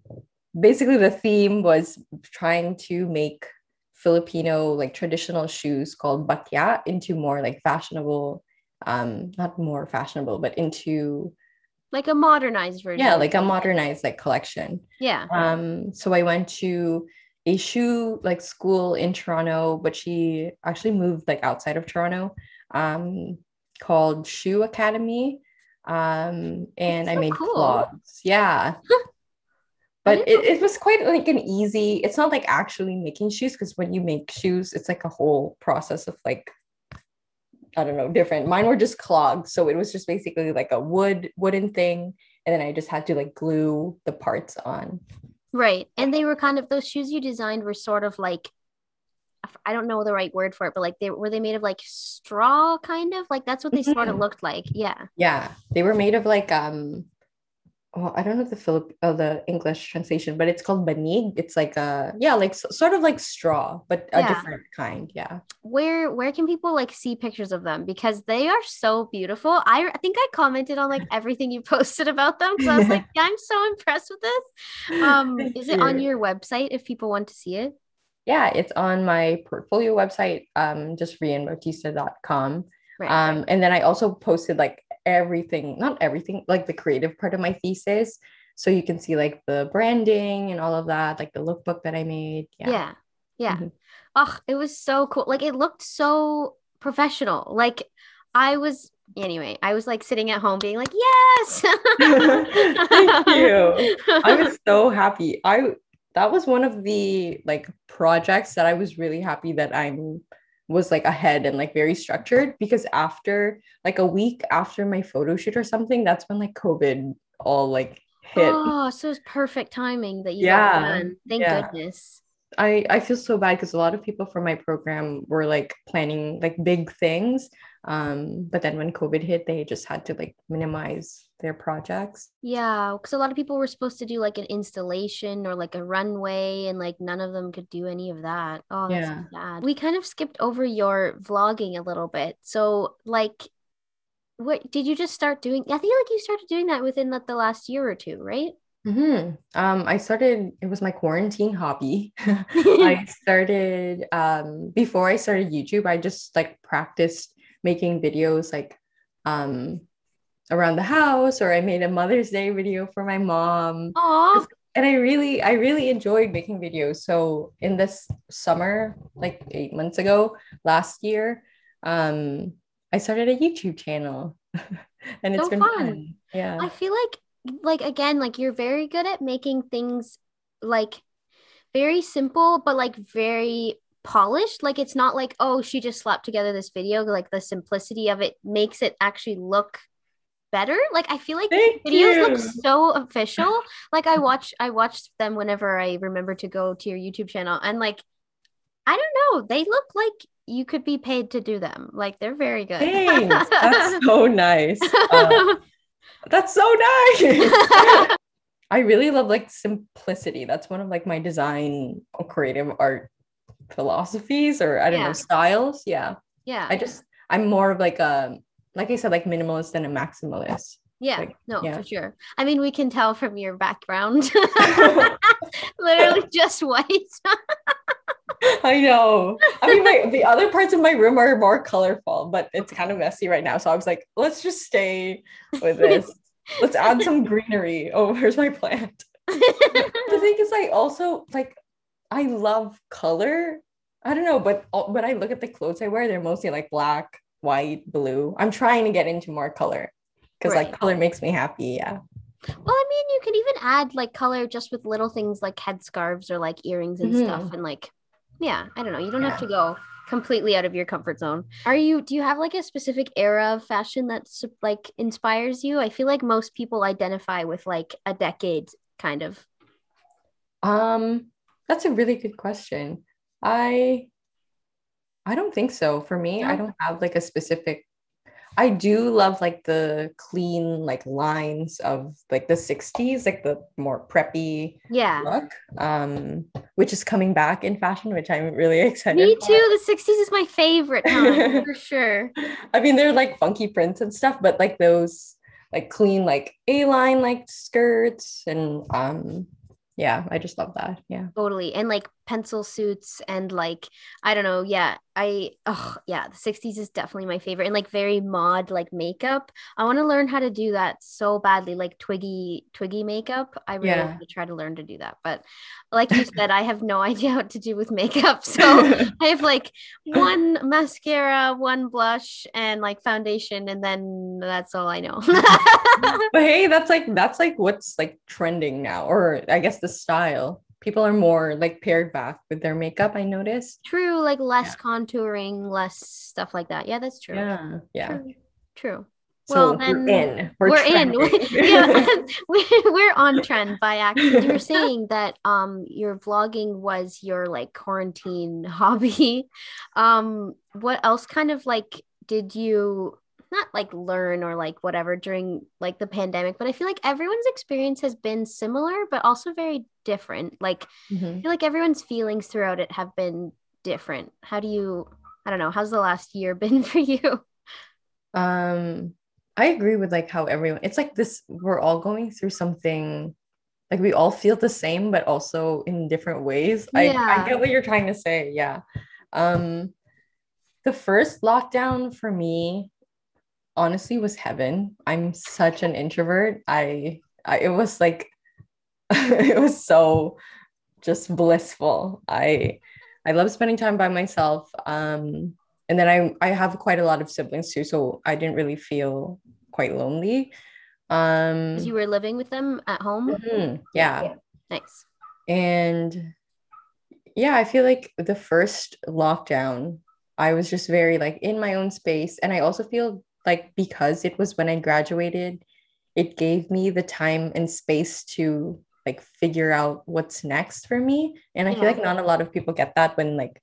Speaker 2: mm-hmm. basically the theme was trying to make Filipino like traditional shoes called bakya into more like fashionable, um, not more fashionable, but into
Speaker 1: like a modernized version.
Speaker 2: Yeah, like a modernized like collection.
Speaker 1: Yeah.
Speaker 2: Um. So I went to a shoe like school in Toronto, but she actually moved like outside of Toronto. Um, called Shoe Academy. Um, and so I made cool. clogs. Yeah. but it, it was quite like an easy it's not like actually making shoes because when you make shoes it's like a whole process of like I don't know, different. Mine were just clogged. So it was just basically like a wood, wooden thing. And then I just had to like glue the parts on.
Speaker 1: Right. And they were kind of those shoes you designed were sort of like I don't know the right word for it, but like they were they made of like straw kind of like that's what they sort of mm-hmm. looked like. Yeah.
Speaker 2: Yeah. They were made of like um oh, I don't know the Philip uh, the English translation, but it's called banig. It's like a yeah, like s- sort of like straw, but a
Speaker 1: Yeah.
Speaker 2: different kind. Yeah.
Speaker 1: Where where can people like see pictures of them because they are so beautiful. I, I think I commented on like everything you posted about them because I was like, yeah, I'm so impressed with this. Um, is it on your website if people want to see it?
Speaker 2: Yeah, it's on my portfolio website, um, just rianbautista.com.
Speaker 1: Right.
Speaker 2: Um, and then I also posted like everything, not everything, like the creative part of my thesis. So you can see like the branding and all of that, like the lookbook that I made. Yeah.
Speaker 1: yeah. Yeah.
Speaker 2: Mhm.
Speaker 1: Oh, it was so cool. Like it looked so professional. Like I was anyway, I was like sitting at home being like, yes.
Speaker 2: Thank you. I was so happy. I that was one of the like projects that I was really happy that I'm was like ahead and like very structured because after like a week after my photo shoot or something, that's when like COVID all like hit.
Speaker 1: Oh, so it's perfect timing that you
Speaker 2: Yeah,
Speaker 1: it done. Thank
Speaker 2: yeah.
Speaker 1: goodness.
Speaker 2: I I feel so bad because a lot of people from my program were like planning like big things. Um, but then when COVID hit, they just had to like minimize their projects.
Speaker 1: Yeah, because a lot of people were supposed to do like an installation or like a runway, and like none of them could do any of that. Oh, that's
Speaker 2: Yeah.
Speaker 1: sad. We kind of skipped over your vlogging a little bit. So, like, what did you just start doing? I feel like you started doing that within like the last year or two, right?
Speaker 2: hmm Um, I started, it was my quarantine hobby. I started um before I started YouTube, I just like practiced making videos like um around the house or I made a Mother's Day video for my mom.
Speaker 1: Oh,
Speaker 2: And I really, I really enjoyed making videos. So in this summer, like eight months ago, last year, um, I started a YouTube channel. and it's
Speaker 1: So
Speaker 2: been
Speaker 1: fun.
Speaker 2: fun. Yeah.
Speaker 1: I feel like like again, like you're very good at making things like very simple, but like very polished. Like it's not like, oh, she just slapped together this video. Like the simplicity of it makes it actually look better. Like I feel like
Speaker 2: Thank
Speaker 1: videos
Speaker 2: you.
Speaker 1: look so official. Like I watch I watch them whenever I remember to go to your YouTube channel and like I don't know, they look like you could be paid to do them. Like they're very good.
Speaker 2: Thanks. That's so nice. Uh, that's so nice. I really love like simplicity. That's one of like my design or creative art philosophies or I don't
Speaker 1: Yeah.
Speaker 2: know styles. Yeah.
Speaker 1: yeah.
Speaker 2: I just I'm more of like a like I said like minimalist than a maximalist.
Speaker 1: Yeah,
Speaker 2: Like,
Speaker 1: no,
Speaker 2: yeah.
Speaker 1: for sure. I mean, we can tell from your background. Literally just white.
Speaker 2: I know. I mean, my, the other parts of my room are more colorful, but it's kind of messy right now. So I was like, let's just stay with this. let's add some greenery. Oh, here's my plant. the thing is, I also like, I love color. I don't know, but all- when I look at the clothes I wear, they're mostly like black, white, blue. I'm trying to get into more color because
Speaker 1: Right.
Speaker 2: like color makes me happy. Yeah.
Speaker 1: Well, I mean, you can even add like color just with little things like headscarves or like earrings and stuff. And like, yeah, I don't know. You don't have to go completely out of your comfort zone. Are you, do you have like a specific era of fashion that's like inspires you? I feel like most people identify with like a decade kind of.
Speaker 2: Um, that's a really good question. I I don't think so. For me, I don't have like a specific I do love like the clean like lines of like the 60s, like the more preppy
Speaker 1: Yeah.
Speaker 2: look. Um, which is coming back in fashion, which I'm really excited
Speaker 1: Me
Speaker 2: for.
Speaker 1: too. The 60s is my favorite time for sure.
Speaker 2: I mean, they're like funky prints and stuff, but like those like clean like A-line like skirts and um yeah, I just love that. Yeah.
Speaker 1: Totally. And like pencil suits and like I don't know, yeah. I oh yeah, the 60s is definitely my favorite and like very mod like makeup. I want to learn how to do that so badly, like twiggy twiggy makeup. I really
Speaker 2: Yeah.
Speaker 1: want to try to learn to do that. But like you said, I have no idea what to do with makeup. So I have like one mascara, one blush, and like foundation, and then that's all I know.
Speaker 2: but hey, that's like that's like what's like trending now, or I guess the style. People are more like pared back with their makeup. I noticed.
Speaker 1: true, like less contouring, less stuff like that. Yeah, that's true.
Speaker 2: Yeah, yeah.
Speaker 1: True. True.
Speaker 2: So
Speaker 1: Well,
Speaker 2: we're in. We're,
Speaker 1: We're, in. yeah, we, we're on trend by accident. You were saying that um your vlogging was your like quarantine hobby. Um, what else kind of like did you? Not like learn or like whatever during like the pandemic, but I feel like everyone's experience has been similar, but also very different. Like
Speaker 2: Mhm.
Speaker 1: I feel like everyone's feelings throughout it have been different. How do you, I don't know, how's the last year been for you?
Speaker 2: Um, I agree with like how everyone, it's like this, we're all going through something, like we all feel the same, but also in different ways. I,
Speaker 1: Yeah.
Speaker 2: I get what you're trying to say. Yeah. Um, the first lockdown for me, honestly, was heaven. I'm such an introvert. I, I it was like, it was so just blissful. I, I love spending time by myself. Um, and then I I have quite a lot of siblings too, so I didn't really feel quite lonely. Um,
Speaker 1: you were living with them at home.
Speaker 2: mhm, yeah,
Speaker 1: Nice.
Speaker 2: and yeah, I feel like the first lockdown, I was just very like in my own space, and I also feel like because it was when I graduated, it gave me the time and space to like figure out what's next for me, and I feel like not a mm-hmm. lot of people get that when like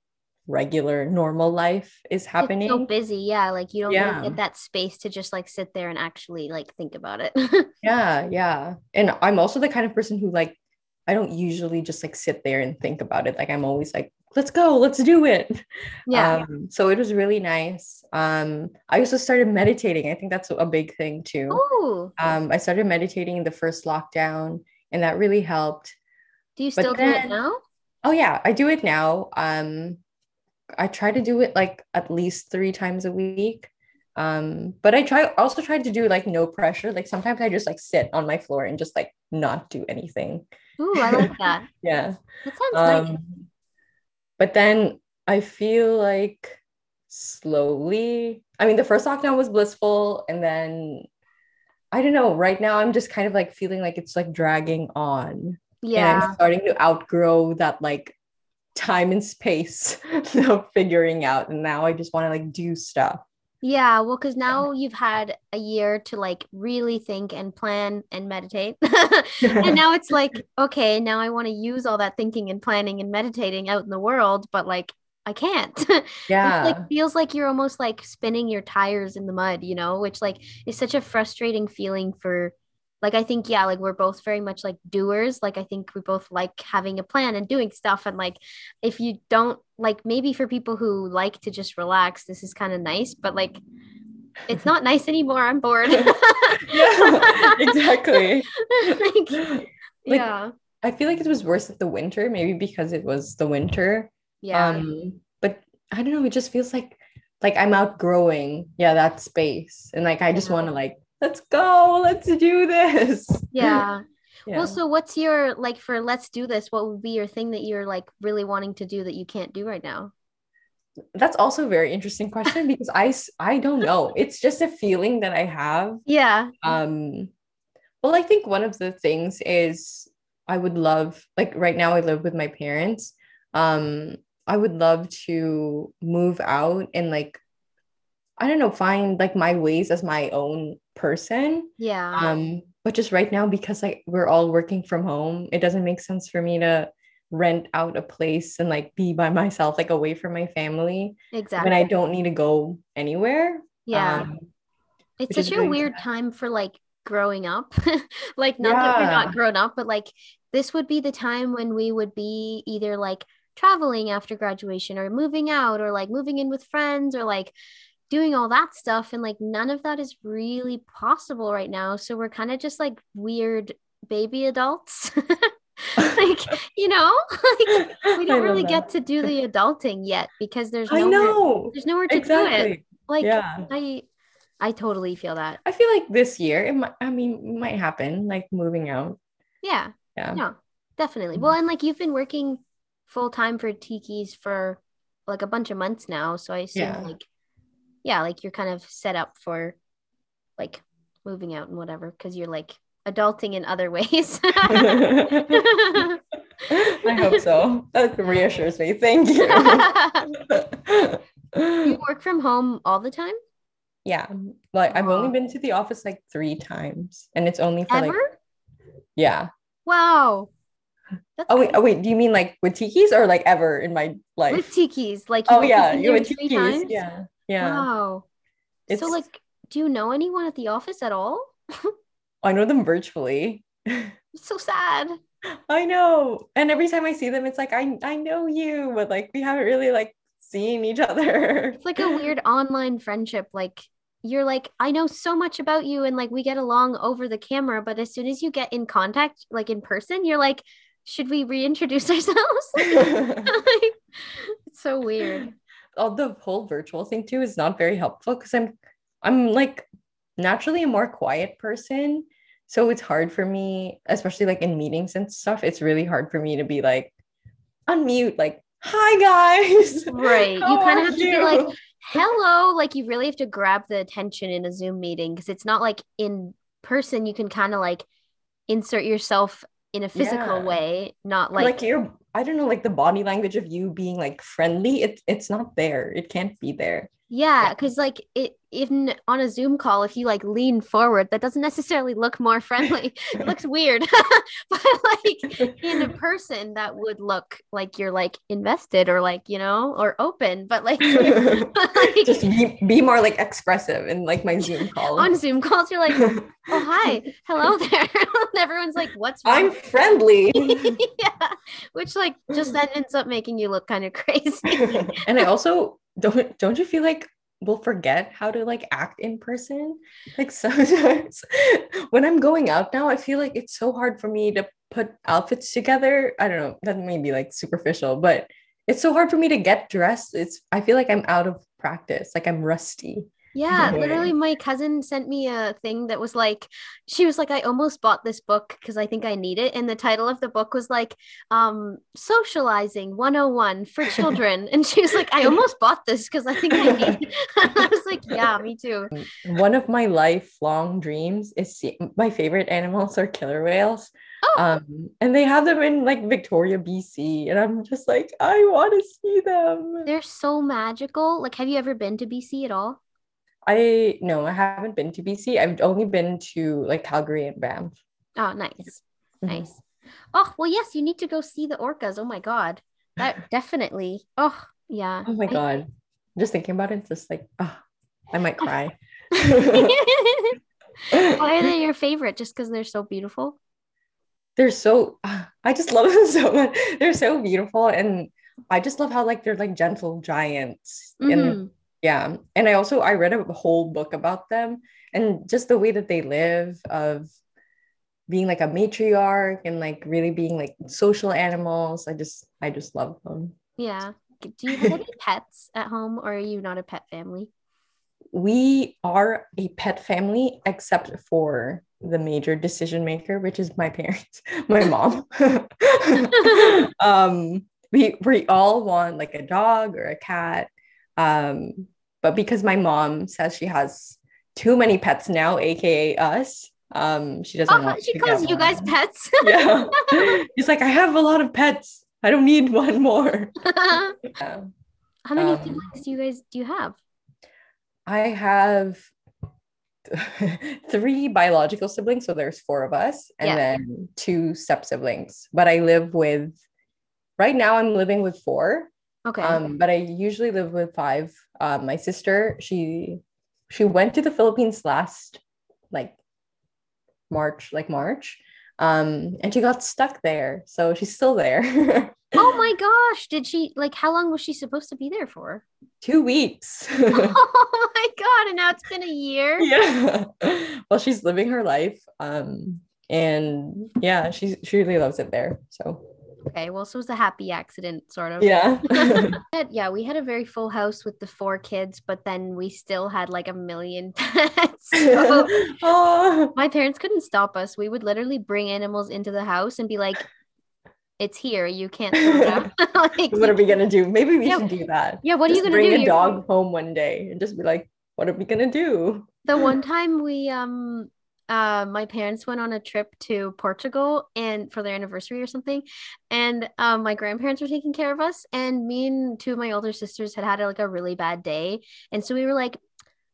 Speaker 2: regular normal life is happening.
Speaker 1: It's so busy. Yeah. Like you don't
Speaker 2: Yeah.
Speaker 1: really get that space to just like sit there and actually like think about it.
Speaker 2: Yeah, yeah. And I'm also the kind of person who like I don't usually just like sit there and think about it. Like I'm always like, let's go, let's do it.
Speaker 1: yeah.
Speaker 2: Um, so it was really nice. Um, I also started meditating. I think that's a big thing too.
Speaker 1: oh,
Speaker 2: Um, I started meditating in the first lockdown, and that really helped.
Speaker 1: do you still do it now?
Speaker 2: Oh yeah, I do it now. Um, I try to do it like at least three times a week. Um, but I try also tried to do like no pressure. Like sometimes I just like sit on my floor and just like not do anything.
Speaker 1: Ooh, I like that.
Speaker 2: Yeah.
Speaker 1: That sounds nice.
Speaker 2: But then I feel like slowly, I mean, the first lockdown was blissful, and then I don't know, right now I'm just kind of like feeling like it's like dragging on. And
Speaker 1: Yeah.
Speaker 2: I'm starting to outgrow that like time and space of figuring out. And now I just want to like do stuff.
Speaker 1: Yeah, well, because now you've had a year to like really think and plan and meditate. and now it's like, okay, now I want to use all that thinking and planning and meditating out in the world, but like I can't. It
Speaker 2: yeah.
Speaker 1: like feels like you're almost like spinning your tires in the mud, you know, which like is such a frustrating feeling for like I think yeah, like we're both very much like doers. Like I think we both like having a plan and doing stuff and like if you don't like maybe for people who like to just relax, this is kind of nice, but like it's not nice anymore. I'm bored.
Speaker 2: yeah, exactly.
Speaker 1: like,
Speaker 2: Like,
Speaker 1: yeah.
Speaker 2: I feel like it was worse at the winter, maybe because it was the winter.
Speaker 1: Yeah.
Speaker 2: Um, but I don't know, it just feels like like I'm outgrowing, yeah, that space. And like I just want to like, let's go, let's do this.
Speaker 1: yeah.
Speaker 2: Yeah.
Speaker 1: Well, so what's your like for let's do this? What would be your thing that you're like really wanting to do that you can't do right now?
Speaker 2: That's also a very interesting question because I I don't know. It's just a feeling that I have.
Speaker 1: Yeah.
Speaker 2: Um well, I think one of the things is I would love like right now I live with my parents. Um I would love to move out and like I don't know, find like my ways as my own person.
Speaker 1: Yeah.
Speaker 2: Um, but just right now, because like we're all working from home, it doesn't make sense for me to rent out a place and like be by myself, like away from my family
Speaker 1: exactly.
Speaker 2: when I don't need to go anywhere.
Speaker 1: yeah.
Speaker 2: Um,
Speaker 1: it's such a weird
Speaker 2: sad.
Speaker 1: time for like growing up. like not that we're not grown up, but like this would be the time when we would be either like traveling after graduation or moving out or like moving in with friends or like doing all that stuff and like none of that is really possible right now so we're kind of just like weird baby adults like you know like we don't really
Speaker 2: that.
Speaker 1: get to do the adulting yet because there's
Speaker 2: I
Speaker 1: nowhere
Speaker 2: know.
Speaker 1: there's nowhere to do it like
Speaker 2: yeah.
Speaker 1: i i totally feel that
Speaker 2: I feel like this year it might I mean it might happen, like moving out.
Speaker 1: yeah
Speaker 2: Yeah.
Speaker 1: no definitely
Speaker 2: Mhm.
Speaker 1: well and like you've been working full time for tiki's for like a bunch of months now so i assume
Speaker 2: Yeah.
Speaker 1: like yeah like you're kind of set up for like moving out and whatever because you're like adulting in other ways
Speaker 2: I hope so. That reassures me. Thank you.
Speaker 1: you work from home all the time
Speaker 2: yeah. Like I've only been to the office like three times and it's only for
Speaker 1: ever
Speaker 2: like yeah.
Speaker 1: wow that's
Speaker 2: Oh wait, oh wait, do you mean like with tiki's or like ever in my life?
Speaker 1: with tiki's like
Speaker 2: Oh yeah, you with tiki's. Yeah. Yeah.
Speaker 1: wow
Speaker 2: It's
Speaker 1: so like do you know anyone at the office at all?
Speaker 2: I know them virtually.
Speaker 1: It's so sad.
Speaker 2: I know. And every time I see them, it's like I I know you, but like we haven't really like seen each other.
Speaker 1: It's like a weird online friendship. Like you're like, I know so much about you and like we get along over the camera, but as soon as you get in contact, like in person, you're like, should we reintroduce ourselves? like, it's so weird.
Speaker 2: Oh, the whole virtual thing too is not very helpful because I'm I'm like naturally a more quiet person. So it's hard for me, especially like in meetings and stuff. It's really hard for me to be like unmute, like, hi guys.
Speaker 1: Right. you kind of have to be like, hello. Like you really have to grab the attention in a Zoom meeting because it's not like in person, you can kind of like insert yourself in a physical
Speaker 2: Yeah.
Speaker 1: way, not like,
Speaker 2: like you're I don't know, like the body language of you being like friendly, it's it's not there. It can't be there.
Speaker 1: yeah, because like it even on a Zoom call, if you like lean forward, that doesn't necessarily look more friendly. it looks weird. but like in a person, that would look like you're like invested or like, you know, or open. But like, like
Speaker 2: Just be, be more like expressive in like my Zoom call.
Speaker 1: on Zoom calls, you're like, oh hi, hello there. and everyone's like, what's wrong?
Speaker 2: I'm friendly.
Speaker 1: yeah. Which like just then ends up making you look kind of crazy.
Speaker 2: and I also don't don't you feel like we'll forget how to like act in person? Like sometimes when I'm going out now, I feel like it's so hard for me to put outfits together. I don't know, that may be like superficial, but it's so hard for me to get dressed. It's I feel like I'm out of practice, like I'm rusty.
Speaker 1: Yeah, literally, my cousin sent me a thing that was like, she was like, I almost bought this book because I think I need it. And the title of the book was like, um, Socializing 101 for Children. And she was like, I almost bought this because I think I need it. I was like, yeah, me too.
Speaker 2: One of my lifelong dreams is see- my favorite animals are killer whales.
Speaker 1: Oh.
Speaker 2: Um, and they have them in like Victoria, BC. And I'm just like, I want to see them.
Speaker 1: They're so magical. Like, have you ever been to BC at all?
Speaker 2: I no, I haven't been to BC. I've only been to like Calgary and Banff.
Speaker 1: Oh, nice.
Speaker 2: Mhm.
Speaker 1: Nice. Oh, well, yes, you need to go see the orcas. Oh my God. That definitely. Oh, yeah.
Speaker 2: Oh my
Speaker 1: I-
Speaker 2: god. Just thinking about it, it's just like, oh, I might cry.
Speaker 1: Why are they your favorite? Just because they're so beautiful?
Speaker 2: they're so I just love them so much. They're so beautiful. And I just love how like they're like gentle giants. And
Speaker 1: Mhm.
Speaker 2: Yeah. And I also I read a whole book about them and just the way that they live of being like a matriarch and like really being like social animals. I just I just love them.
Speaker 1: Yeah. Do you have any pets at home or are you not a pet family?
Speaker 2: we are a pet family except for the major decision maker which is my parents my mom um we we all want like a dog or a cat um but because my mom says she has too many pets now aka us um she doesn't
Speaker 1: Oh,
Speaker 2: want
Speaker 1: she calls you guys pets.
Speaker 2: yeah she's like i have a lot of pets i don't need one more
Speaker 1: How many
Speaker 2: Um,
Speaker 1: siblings do you guys do you have?
Speaker 2: I have three biological siblings, so there's four of us, and
Speaker 1: Yeah.
Speaker 2: then two step siblings. But I live with right now I'm living with four.
Speaker 1: Okay.
Speaker 2: Um, but I usually live with five. Um, my sister, she she went to the Philippines last like March, like March. Um, and she got stuck there. So she's still there.
Speaker 1: oh my gosh. Did she like how long was she supposed to be there for?
Speaker 2: Two weeks.
Speaker 1: oh my god. And now it's been a year.
Speaker 2: yeah well she's living her life um and yeah she's she really loves it there so
Speaker 1: Okay, well, so it was a happy accident, sort of.
Speaker 2: yeah
Speaker 1: yeah, we had a very full house with the four kids, but then we still had like a million pets. So
Speaker 2: oh
Speaker 1: my parents couldn't stop us. We would literally bring animals into the house and be like, "It's here. You can't throw it out." like,
Speaker 2: what are we gonna do maybe we
Speaker 1: Yeah.
Speaker 2: should do that
Speaker 1: yeah, what are you gonna
Speaker 2: bring
Speaker 1: do?
Speaker 2: Bring a
Speaker 1: You're-
Speaker 2: dog home one day and just be like what are we gonna do
Speaker 1: The one time we um uh my parents went on a trip to Portugal and for their anniversary or something and um my grandparents were taking care of us and me and two of my older sisters had had like a really bad day and so we were like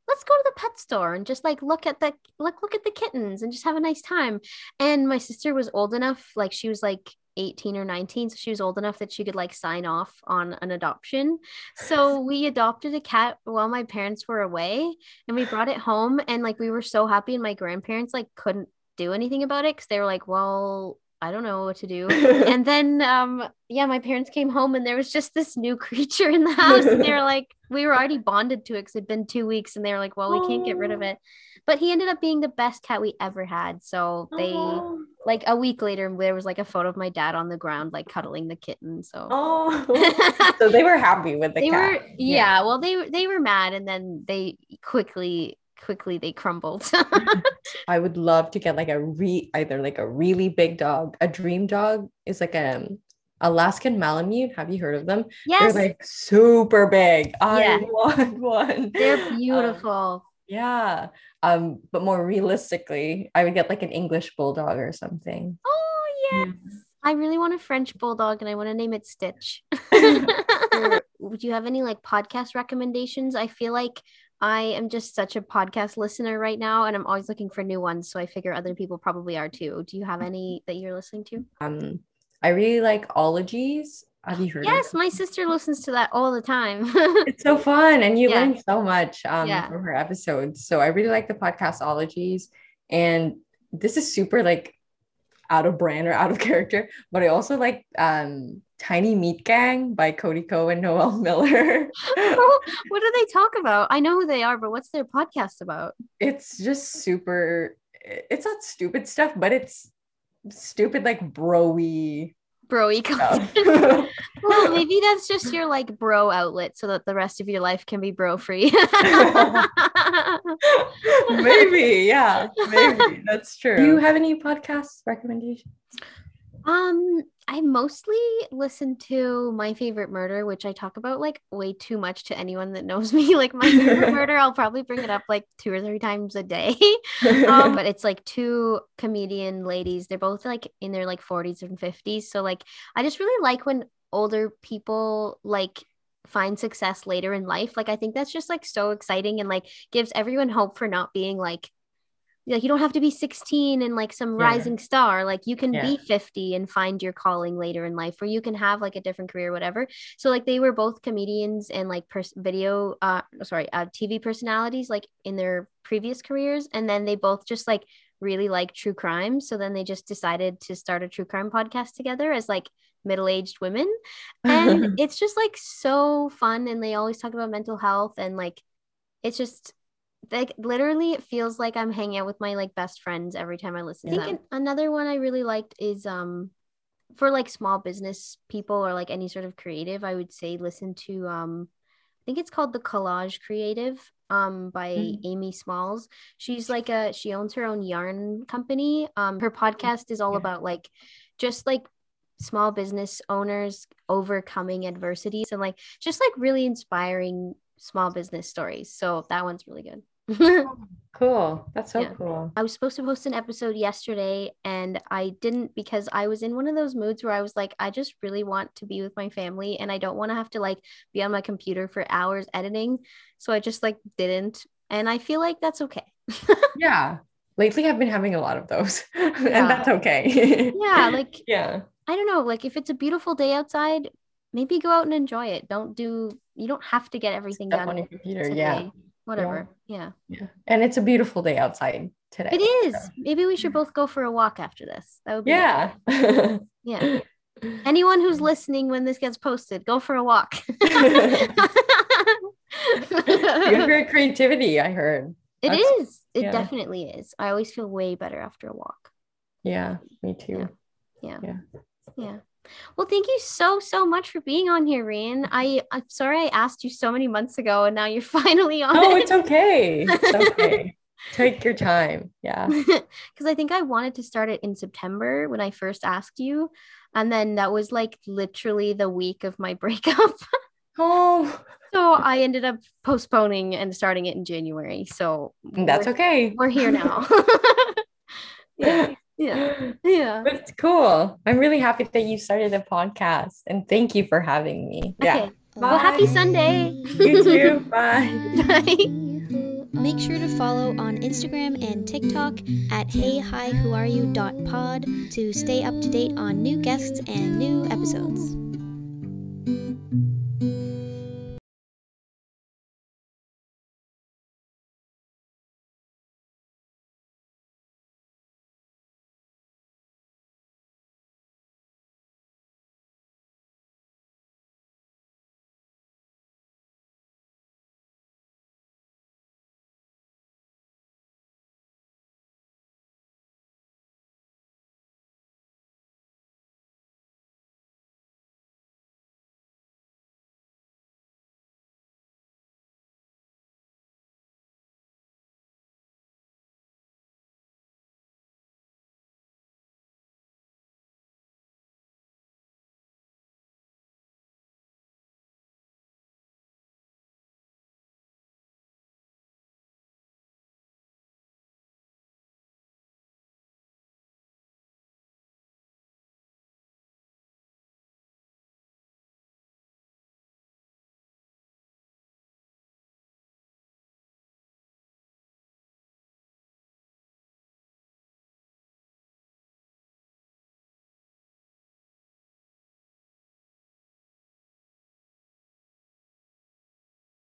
Speaker 1: let's go to the pet store and just like look at the look look at the kittens and just have a nice time. And my sister was old enough like she was like 18 or 19 so she was old enough that she could like sign off on an adoption so we adopted a cat while my parents were away and we brought it home and like we were so happy and my grandparents like couldn't do anything about it because they were like well I don't know what to do. and then um yeah, my parents came home and there was just this new creature in the house. and they were like, we were already bonded to it because it'd been two weeks, and they were like, Well, we can't get rid of it. But he ended up being the best cat we ever had. So they oh. like a week later there was like a photo of my dad on the ground like cuddling the kitten. So
Speaker 2: oh so they were happy with the
Speaker 1: they
Speaker 2: cat.
Speaker 1: Were, yeah, yeah, well they they were mad and then they quickly quickly they crumbled.
Speaker 2: I would love to get like a re either like a really big dog. A dream dog is like a um, Alaskan Malamute. Have you heard of them?
Speaker 1: Yes.
Speaker 2: They're like super big. I yeah. want one.
Speaker 1: They're um, beautiful. Um,
Speaker 2: yeah. Um, but more realistically, I would get like an English bulldog or something.
Speaker 1: Oh yes. Yeah. I really want a French bulldog and I want to name it Stitch. Would you have any like podcast recommendations? I feel like I am just such a podcast listener right now and I'm always looking for new ones. So I figure other people probably are too. Do you have any that you're listening to?
Speaker 2: Um, I really like ologies. Have you heard?
Speaker 1: Yes, my sister listens to that all the time.
Speaker 2: it's so fun, and you yeah. learn so much um, yeah. from her episodes. So I really like the podcast ologies, and this is super like out of brand or out of character. But I also like um, Tiny Meat Gang by Cody Ko and Noel Miller.
Speaker 1: what do they talk about? I know who they are, but what's their podcast about?
Speaker 2: It's just super. It's not stupid stuff, but it's stupid like broy
Speaker 1: broy content. well, maybe that's just your like bro outlet so that the rest of your life can be bro free.
Speaker 2: maybe, yeah. Maybe. That's true. Do you have any podcast recommendations?
Speaker 1: Um, I mostly listen to My Favorite Murder, which I talk about like way too much to anyone that knows me. Like My Favorite Murder, I'll probably bring it up like two or three times a day. um, but it's like two comedian ladies. They're both like in their like 40s and 50s. So like I just really like when older people like find success later in life. Like I think that's just like so exciting and like gives everyone hope for not being like like you don't have to be 16 and like some yeah. rising star like you can yeah. be 50 and find your calling later in life or you can have like a different career whatever so like they were both comedians and like pers- video uh sorry uh tv personalities like in their previous careers and then they both just like really like true crime so then they just decided to start a true crime podcast together as like middle-aged women and it's just like so fun and they always talk about mental health and like it's just like literally it feels like I'm hanging out with my like best friends every time I listen I think another one I really liked is um for like small business people or like any sort of creative, I would say listen to um I think it's called the Collage Creative um by mm. Amy Smalls. She's like a she owns her own yarn company. Um her podcast is all yeah. about like just like small business owners overcoming adversities and like just like really inspiring small business stories. So that one's really good.
Speaker 2: cool. That's so yeah. cool.
Speaker 1: I was supposed to post an episode yesterday and I didn't because I was in one of those moods where I was like, I just really want to be with my family and I don't want to have to like be on my computer for hours editing. So I just like didn't. And I feel like that's okay.
Speaker 2: yeah. Lately I've been having a lot of those. Yeah. and that's okay.
Speaker 1: yeah. Like,
Speaker 2: yeah.
Speaker 1: I don't know. Like if it's a beautiful day outside, maybe go out and enjoy it. Don't do you don't have to get everything Step done on your computer. Today. Yeah whatever. Yeah.
Speaker 2: yeah. Yeah. And it's a beautiful day outside today.
Speaker 1: It is. So. Maybe we should both go for a walk after this. That would be
Speaker 2: Yeah.
Speaker 1: yeah. Anyone who's listening when this gets posted, go for a walk.
Speaker 2: Good for creativity, I heard.
Speaker 1: It That's, is. It yeah. definitely is. I always feel way better after a walk.
Speaker 2: Yeah, me too.
Speaker 1: Yeah. Yeah. yeah. yeah. Well, thank you so so much for being on here, Rian. I I'm sorry I asked you so many months ago, and now you're finally on.
Speaker 2: Oh, it. it's okay. It's okay. Take your time. Yeah.
Speaker 1: Because I think I wanted to start it in September when I first asked you, and then that was like literally the week of my breakup.
Speaker 2: oh.
Speaker 1: So I ended up postponing and starting it in January. So
Speaker 2: that's okay.
Speaker 1: We're here now. yeah yeah. Yeah.
Speaker 2: But it's cool. I'm really happy that you started a podcast and thank you for having me.
Speaker 1: Okay. yeah well happy sunday.
Speaker 2: You too. Bye. Bye.
Speaker 3: Make sure to follow on Instagram and TikTok at heyhiwhoareyou.pod to stay up to date on new guests and new episodes.